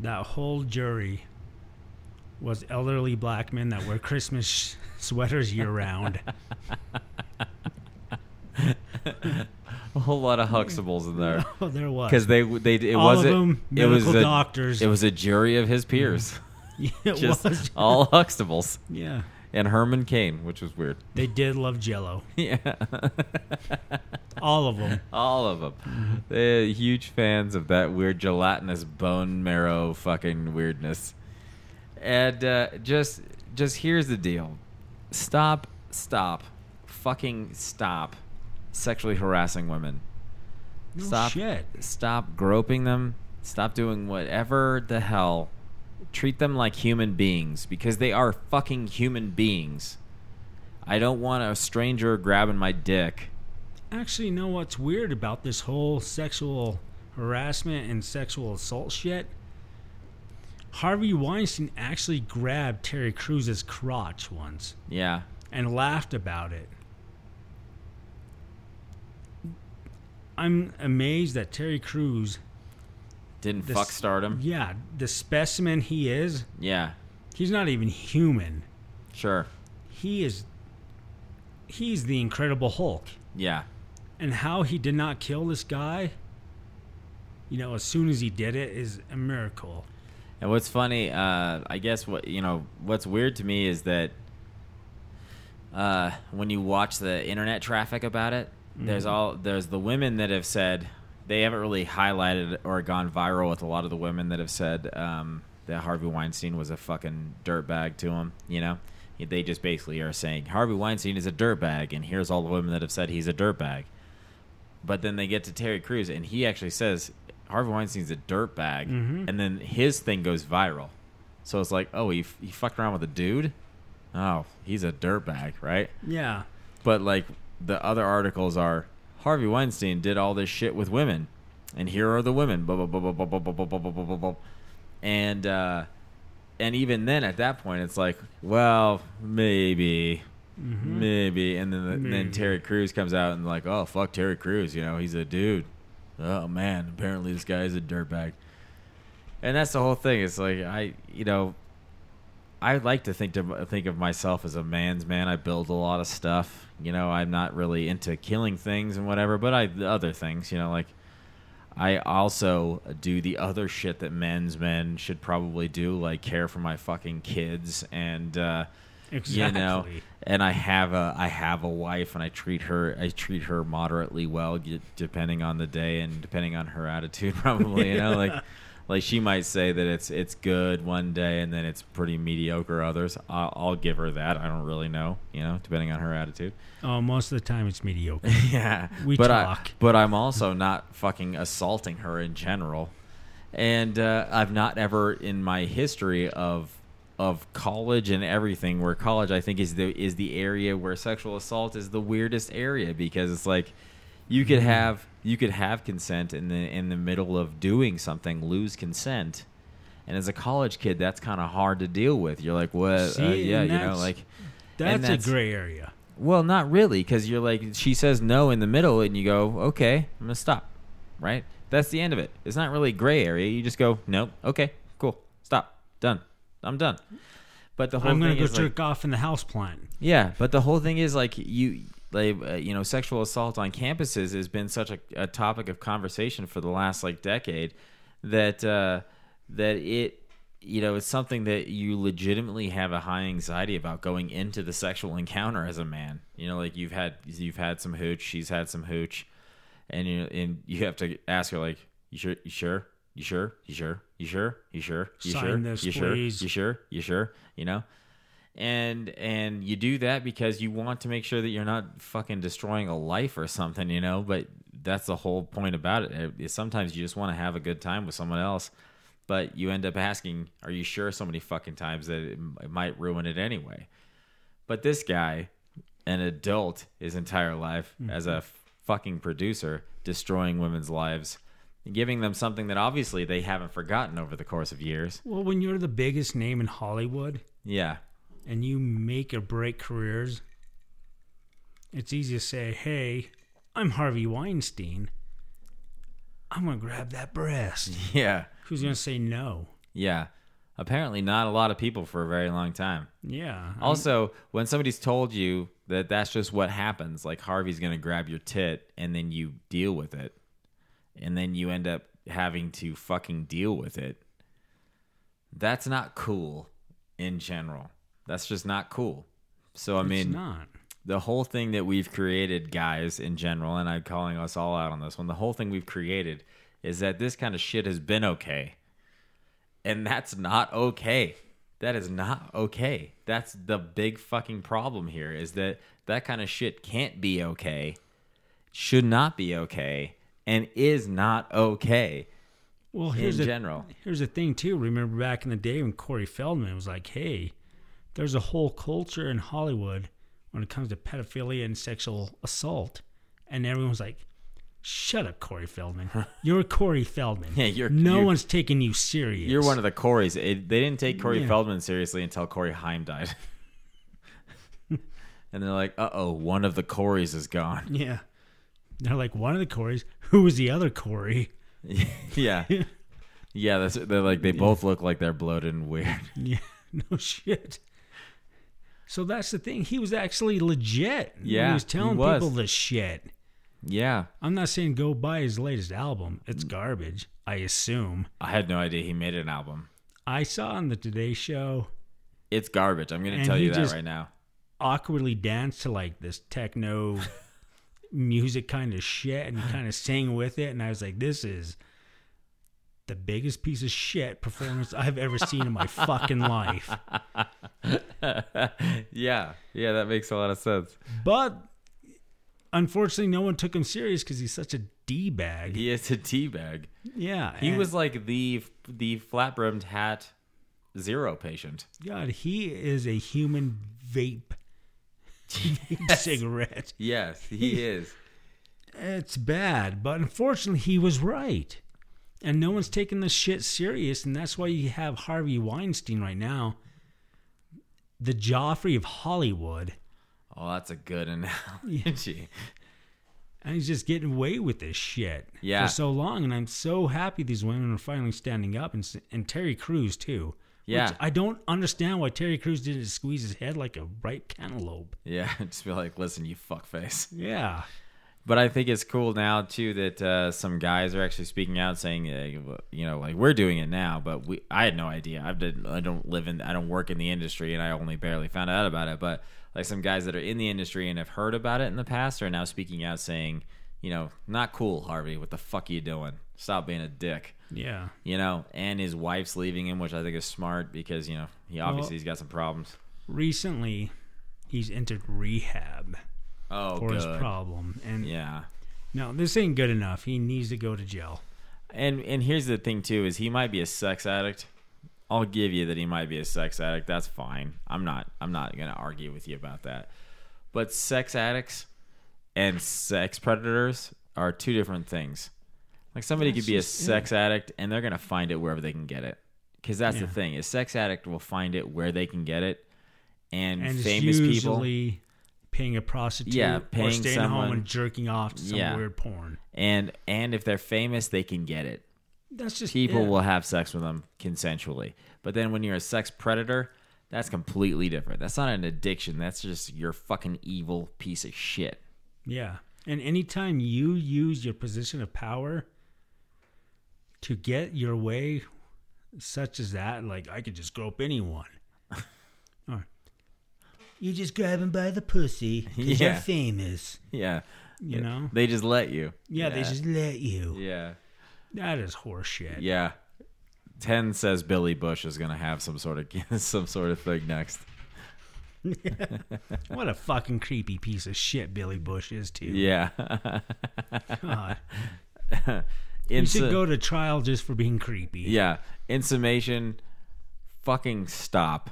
That whole jury was elderly black men that wear Christmas *laughs* sweaters year round. *laughs* A whole lot of Huxtables in there. *laughs* oh, there was. Because they they it All wasn't them it was medical a, doctors. It was a jury of his peers, *laughs* Yeah, it just was. *laughs* all Huxtables Yeah. and Herman Cain, which was weird. They did love Jello. *laughs* Yeah, All of them. all of them. They're huge fans of that weird gelatinous bone marrow fucking weirdness. And uh, just just here's the deal: stop, stop, fucking stop, sexually harassing women. No stop shit. stop groping them stop doing whatever the hell treat them like human beings because they are fucking human beings i don't want a stranger grabbing my dick Actually, you know what's weird about this whole sexual harassment and sexual assault shit? Harvey Weinstein actually grabbed Terry Crews's crotch once yeah and laughed about it. I'm amazed that Terry Crews, didn't This- fuck stardom. yeah, the specimen he is, yeah. he's not even human. sure. He is he's the incredible Hulk. yeah. And how he did not kill this guy you know as soon as he did it is a miracle. And what's funny uh, i guess what you know what's weird to me is that uh, when you watch the internet traffic about it, there's all there's the women that have said they haven't really highlighted or gone viral with a lot of the women that have said um, that Harvey Weinstein was a fucking dirtbag to him. You know, they just basically are saying Harvey Weinstein is a dirtbag, and here's all the women that have said he's a dirtbag. But then they get to Terry Crews, and he actually says Harvey Weinstein's a dirtbag, and then his thing goes viral. So it's like, oh, he, f- he fucked around with a dude. Oh, he's a dirtbag, right? yeah But like the other articles are Harvey Weinstein did all this shit with women, and here are the women. Blah, blah, blah, blah, blah, blah, blah, blah, blah, blah, blah. And uh, and even then, at that point, it's like, well, maybe, maybe. And then the, then Terry Crews comes out and like, oh fuck Terry Crews, you know, he's a dude. Oh man, apparently this guy is a dirtbag. And that's the whole thing. It's like I, you know, I like to think to think of myself as a man's man. I build a lot of stuff. You know, I'm not really into killing things and whatever, but I other things. You know, like I also do the other shit that men's men should probably do, like care for my fucking kids and uh, you know, and I have a I have a wife and I treat her I treat her moderately well, depending on the day and depending on her attitude, *laughs* probably. You know, like like she might say that it's it's good one day and then it's pretty mediocre others. I'll, I'll give her that. I don't really know, you know, depending on her attitude. Oh, most of the time it's mediocre. *laughs* Yeah, We but talk. I, but I'm also not fucking assaulting her in general, and uh, I've not ever in my history of of college and everything where college I think is the is the area where sexual assault is the weirdest area because it's like you could have you could have consent in the in the middle of doing something lose consent. And as a college kid, that's kind of hard to deal with. You're like, what? uh, yeah, you know, like That's, that's- a gray area. well, not really, because you're like, she says no in the middle, and you go, okay, I'm gonna stop, right? That's the end of it. It's not really gray area. You just go, nope, okay, cool, stop, done, I'm done. But the whole I'm gonna go is like, jerk off in the house plant. yeah, but the whole thing is like you, like uh, you know, sexual assault on campuses has been such a, a topic of conversation for the last like decade that uh, that it, you know, it's something that you legitimately have a high anxiety about going into the sexual *laughs* encounter as a man. You know, like you've had you've had some hooch, she's had some hooch, and you and you have to ask her like, you sure, you sure, you sure, you sure, you sure, you sure, you Sign sure, you sure, you sure, you sure, you know and and you do that because you want to make sure that you're not fucking destroying a life or something, you know. But that's the whole point about it sometimes you just want to have a good time with someone else, but you end up asking, "Are you sure?" So many fucking times that it, it might ruin it anyway. But this guy, an adult, his entire life as a mm-hmm. fucking producer, destroying women's lives. Giving them something that obviously they haven't forgotten over the course of years. Well, when you're the biggest name in Hollywood Yeah. And you make or break careers, it's easy to say, "Hey, I'm Harvey Weinstein. I'm gonna grab that breast." *laughs* Yeah. Who's gonna say no? Yeah. Apparently, not a lot of people for a very long time. Yeah. Also, when somebody's told you that that's just what happens, like Harvey's going to grab your tit and then you deal with it, and then you end up having to fucking deal with it, that's not cool in general. That's just not cool. So, I it's mean, not. the whole thing that we've created, guys, in general, and I'm calling us all out on this one, the whole thing we've created is that this kind of shit has been okay. And that's not okay. That is not okay. That's the big fucking problem here is that that kind of shit can't be okay, should not be okay, and is not okay Well, in here's the general. here's the thing too. Remember back in the day when Corey Feldman was like, "Hey, there's a whole culture in Hollywood when it comes to pedophilia and sexual assault," and everyone's like, "Shut up, Corey Feldman. *laughs* You're Corey Feldman. Yeah, you're- no you're- one's taking you serious. You're one of the Corys. It, they didn't take Corey Yeah. Feldman seriously until Corey Haim died. *laughs* and they're like, uh oh, one of the Corys is gone. yeah." They're like one of the Corys. Who was the other Corey? *laughs* yeah. Yeah, that's they're like they both look like they're bloated and weird. Yeah, no shit. So that's the thing. He was actually legit. Yeah, he was he telling was. people the shit. Yeah. I'm not saying go buy his latest album. It's garbage, I assume. I had no idea he made an album. I saw on the Today Show It's garbage. I'm gonna tell you that right now. awkwardly dance to like this techno *laughs* music kind of shit and kind of sang with it. And I was like, this is the biggest piece of shit performance I've ever seen in my fucking life. *laughs* *laughs* yeah. Yeah, that makes a lot of sense. But unfortunately, no one took him serious because he's such a D bag. He is a d bag. Yeah. He was like the the flat brimmed hat zero patient. God, he is a human vape *laughs* *laughs* cigarette. Yes, he is. It's bad, but unfortunately, he was right. And no one's taking this shit serious, and that's why you have Harvey Weinstein right now, the Joffrey of Hollywood. Oh, that's a good *laughs* analogy. And he's just getting away with this shit Yeah. for so long. And I'm so happy these women are finally standing up. And, and Terry Crews, too. Yeah. Which I don't understand why Terry Crews didn't squeeze his head like a ripe cantaloupe. Yeah, *laughs* just be like, listen, you fuckface. Yeah. But I think it's cool now too that uh, some guys are actually speaking out, saying, uh, you know, like we're doing it now, but we I had no idea. I did I don't live in I don't work in the industry, and I only barely found out about it. But like some guys that are in the industry and have heard about it in the past are now speaking out, saying, you know, not cool, Harvey. What the fuck are you doing? Stop being a dick. Yeah. You know, and his wife's leaving him, which I think is smart because you know he obviously Well- he's got some problems. Recently, he's entered rehab Oh, for his problem. And Yeah. no, this ain't good enough. He needs to go to jail. And and here's the thing too is he might be a sex addict. I'll give you that he might be a sex addict. That's fine. I'm not I'm not going to argue with you about that. But sex addicts and sex predators are two different things. Like somebody That's could be a just- sex addict and they're going to find it wherever they can get it. Cuz that's the thing. A sex addict will find it where they can get it. And, And famous people paying a prostitute Yeah, paying or staying someone- home and jerking off to some Yeah. weird porn. and and if they're famous they can get it. That's just people it. will have sex with them consensually. But then when you're a sex predator, that's completely different. That's not an addiction. That's just you're fucking evil piece of shit. Yeah. And anytime you use your position of power to get your way, such as that, like I could just grope anyone. *laughs* you just grab him by the pussy because Yeah. you're famous. Yeah. You know? They just let you. Yeah, they just let you. Yeah. That is horseshit. Yeah. Ten says Billy Bush is gonna have some sort of *laughs* some sort of thing next. *laughs* What a fucking creepy piece of shit Billy Bush is, too. Yeah. God. In *laughs* You should su- go to trial just for being creepy. Yeah. In summation, fucking stop.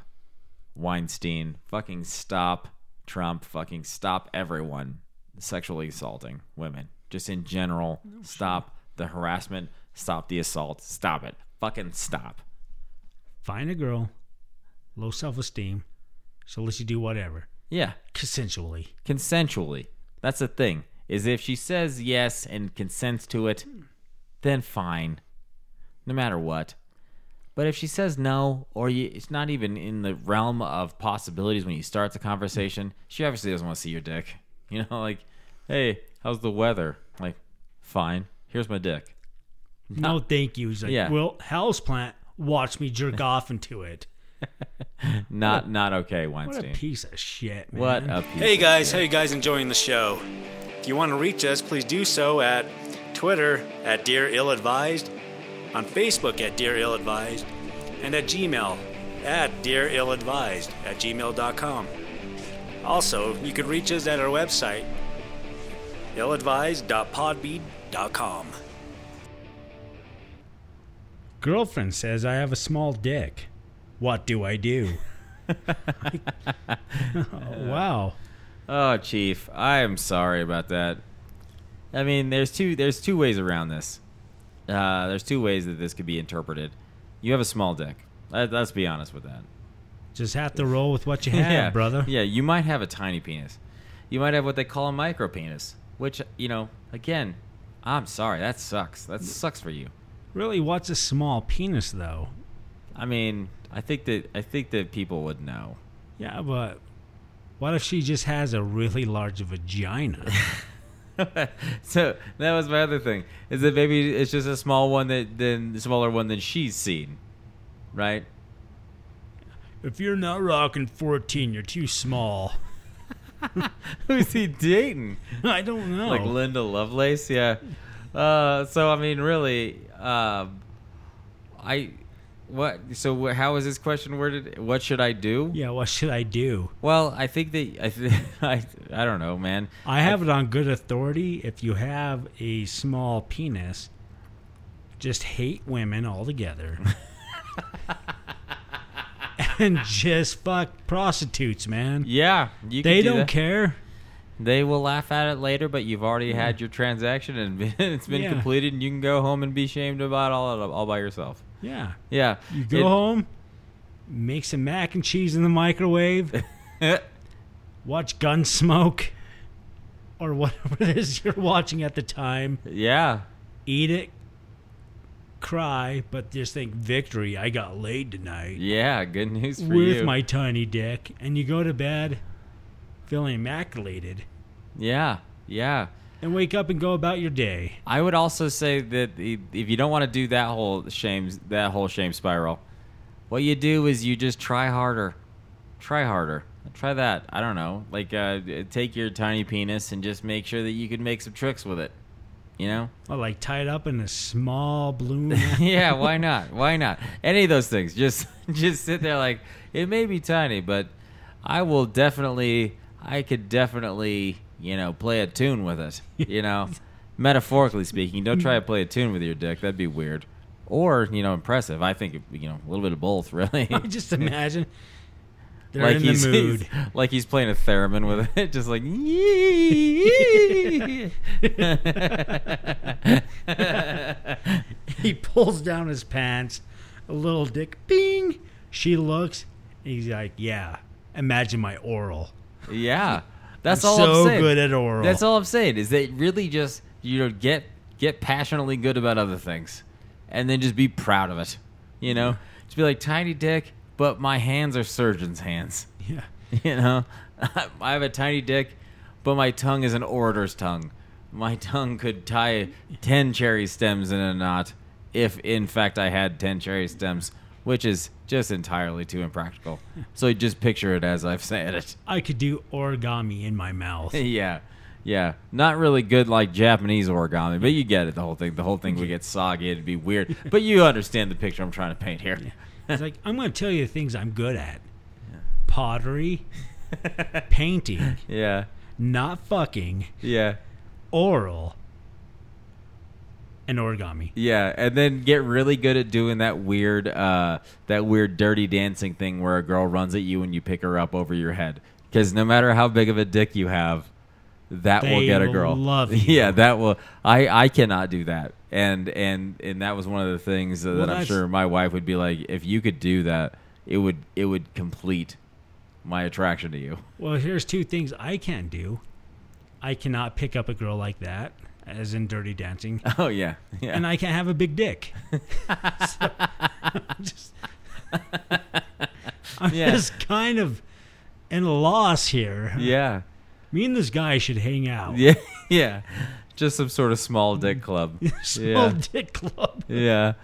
Weinstein. Fucking stop. Trump. Fucking stop everyone sexually assaulting women. Just in general, stop the harassment. Stop the assault. Stop it. Fucking stop. Find a girl, low self esteem, so let you do whatever. Yeah. Consensually. Consensually. That's the thing. Is if she says yes and consents to it, then fine. No matter what. But if she says no, or you, it's not even in the realm of possibilities when you start the conversation, she obviously doesn't want to see your dick. *laughs* You know, like, hey, how's the weather? Like, fine. Here's my dick. No, thank you. He's like, Yeah. well, houseplant, watch me jerk *laughs* off into it. *laughs* Not not okay, Weinstein. What a piece of shit, man. What a piece. Hey guys, shit. how you guys enjoying the show? If you want to reach us, please do so at Twitter at Dear Ill Advised, on Facebook at Dear Ill Advised, and at Gmail at Dear Ill Advised at gmail.com. Also, you could reach us at our website, illadvised.podbean.com. Girlfriend says I have a small dick. What do I do? *laughs* oh, wow. Oh, Chief, I am sorry about that. I mean, there's two there's two ways around this. Uh, there's two ways that this could be interpreted. You have a small dick. Let, let's be honest with that. Just have to roll with what you *laughs* have, yeah, brother. Yeah, you might have a tiny penis. You might have what they call a micro penis, which you know, again, I'm sorry, that sucks. That sucks for you. Really, what's a small penis, though? I mean, I think that I think that people would know. Yeah, but what if she just has a really large vagina? *laughs* *laughs* so that was my other thing is that maybe it's just a small one that than smaller one than she's seen, right? if you're not rocking 14, you're too small. *laughs* Who's he dating? I don't know. Like Linda Lovelace, yeah. Uh, so I mean, really, um, I what? So wh- how is this question worded? What should I do? yeah, what should I do? Well, I think that I th- *laughs* I I don't know, man. I have it on good authority. If you have a small penis, just hate women altogether. *laughs* and just fuck prostitutes, man. Yeah, you. they can do don't that. care. They will laugh at it later, but you've already had your transaction and *laughs* it's been Yeah. completed, and you can go home and be shamed about all all by yourself. Yeah. Yeah, You go It- home, make some mac and cheese in the microwave, *laughs* watch Gunsmoke or whatever it is you're watching at the time. Yeah. Eat it, cry, but just think victory. I got laid tonight Yeah. Good news for with you. With my tiny dick, and you go to bed feeling immaculated yeah. Yeah. And wake up and go about your day. I would also say that if you don't want to do that whole shame that whole shame spiral, what you do is you just try harder. Try harder. Try that. I don't know. Like uh, take your tiny penis and just make sure that you can make some tricks with it. You know? Well, like tied up in a small balloon. *laughs* yeah, why not? Why not? Any of those things. Just *laughs* just sit there like it may be tiny, but I will definitely I could definitely, you know, play a tune with it. *laughs* You know? Metaphorically speaking, don't try to play a tune with your dick. That'd be weird. Or, you know, impressive. I think you know, a little bit of both, *laughs* really. I just imagine they're like in he's, the mood. he's- *laughs* like he's playing a theremin with it, just like he pulls down his pants, a little dick, bing. She looks, he's like, "Yeah, imagine my oral." Yeah, that's I'm all so I'm saying. good at oral. That's all I'm saying is that really just you know get get passionately good about other things, and then just be proud of it. You know, just be like tiny dick, but my hands are surgeon's hands. *laughs* Yeah, *laughs* You know, *laughs* I have a tiny dick, but my tongue is an orator's tongue. My tongue could tie ten cherry stems in a knot, if in fact I had ten cherry stems, which is just entirely too impractical. So you just picture it as I've said it. I could do origami in my mouth. *laughs* yeah, yeah. Not really good like Japanese origami, but you get it. The whole thing. The whole thing would get soggy. It'd be weird. *laughs* But you understand the picture I'm trying to paint here. It's like I'm going to tell you the things I'm good at: pottery, *laughs* painting, Yeah, not fucking, yeah, oral, and origami. yeah. And then get really good at doing that weird, uh, that weird dirty dancing thing where a girl runs at you and you pick her up over your head. Because no matter how big of a dick you have, that will get a girl. love *laughs* you. Yeah, that will. I I cannot do that. And and and that was one of the things that Well, I'm sure my wife would be like, if you could do that, it would it would complete my attraction to you. Well, here's two things I can't do. I cannot pick up a girl like that, as in Dirty Dancing, *laughs* Oh yeah, yeah. and I can't have a big dick. *laughs* So, I'm *laughs* just, I'm Yeah. just kind of in a loss here. yeah, Me and this guy should hang out. yeah, yeah. Just some sort of small dick club. Small yeah, dick club. yeah.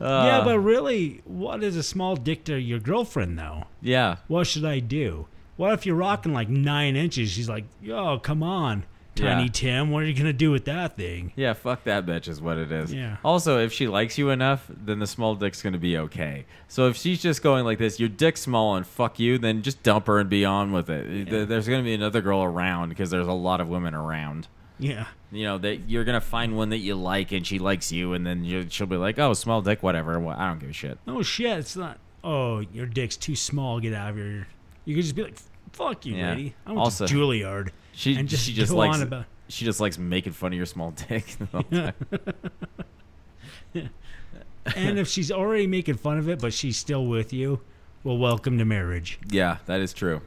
Uh, yeah, but really, what is a small dick to your girlfriend, though? yeah, What should I do? What if you're rocking like nine inches? She's like, yo, come on, Tiny Yeah. Tim. What are you going to do with that thing? yeah. Fuck that bitch is what it is. Yeah. Also, if she likes you enough, then the small dick's gonna be okay. So if she's just going like this, your dick's small and fuck you, then just dump her and be on with it. There- There's gonna be another girl around because there's a lot of women around. Yeah. You know that you're gonna find one that you like and she likes you, and then you, she'll be like, "Oh, small dick, whatever. Well, I don't give a shit." Oh, shit. It's not, oh, your dick's too small. Get out of here. You could just be like, fuck you, Yeah. lady. I went Also- to Juilliard. She And just she just likes about- she just likes making fun of your small *laughs* dick. the whole time. *laughs* and if she's already making fun of it, but she's still with you, well, welcome to marriage. yeah, that is true.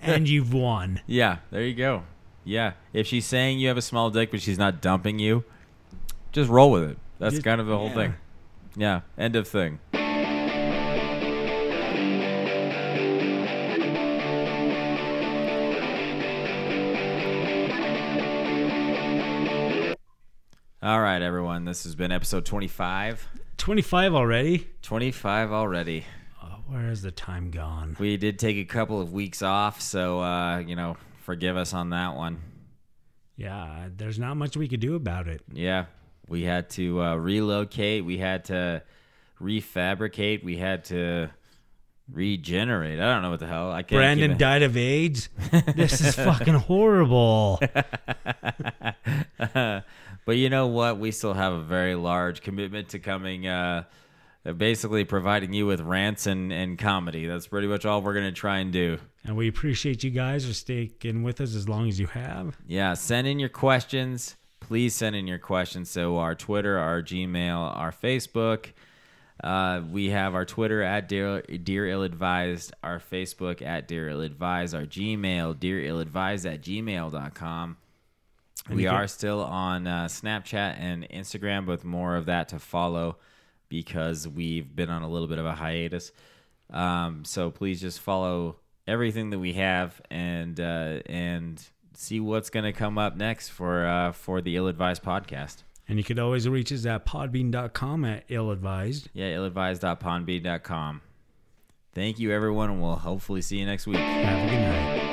And *laughs* you've won. Yeah, there you go. Yeah, if she's saying you have a small dick but she's not dumping you, just roll with it. That's Just- kind of the whole yeah. thing. Yeah, end of thing. All right, everyone. This has been episode 25. 25 already? 25 already. Oh, where has the time gone? We did take a couple of weeks off, so uh, you know, forgive us on that one. Yeah, there's not much we could do about it. Yeah, we had to uh, relocate. We had to refabricate. We had to regenerate. I don't know what the hell. I can't. Brandon died of AIDS. *laughs* this is fucking horrible. *laughs* but you know what? We still have a very large commitment to coming. Uh, basically, providing you with rants and, and comedy. That's pretty much all we're gonna try and do. And we appreciate you guys for sticking with us as long as you have. Yeah, send in your questions. Please send in your questions. So our Twitter, our Gmail, our Facebook. Uh, we have our Twitter at Dear, Dear Ill Advised, our Facebook at Dear Ill Advised, our Gmail, Dear Ill Advised at gmail.com. We are still on uh, Snapchat and Instagram with more of that to follow because we've been on a little bit of a hiatus. Um, so please just follow everything that we have and uh, and see what's going to come up next for uh, for the Ill Advised podcast. And you could always reach us at podbean.com at ill advised. Yeah, illadvised.podbean.com. Thank you, everyone, and we'll hopefully see you next week. Have a good night.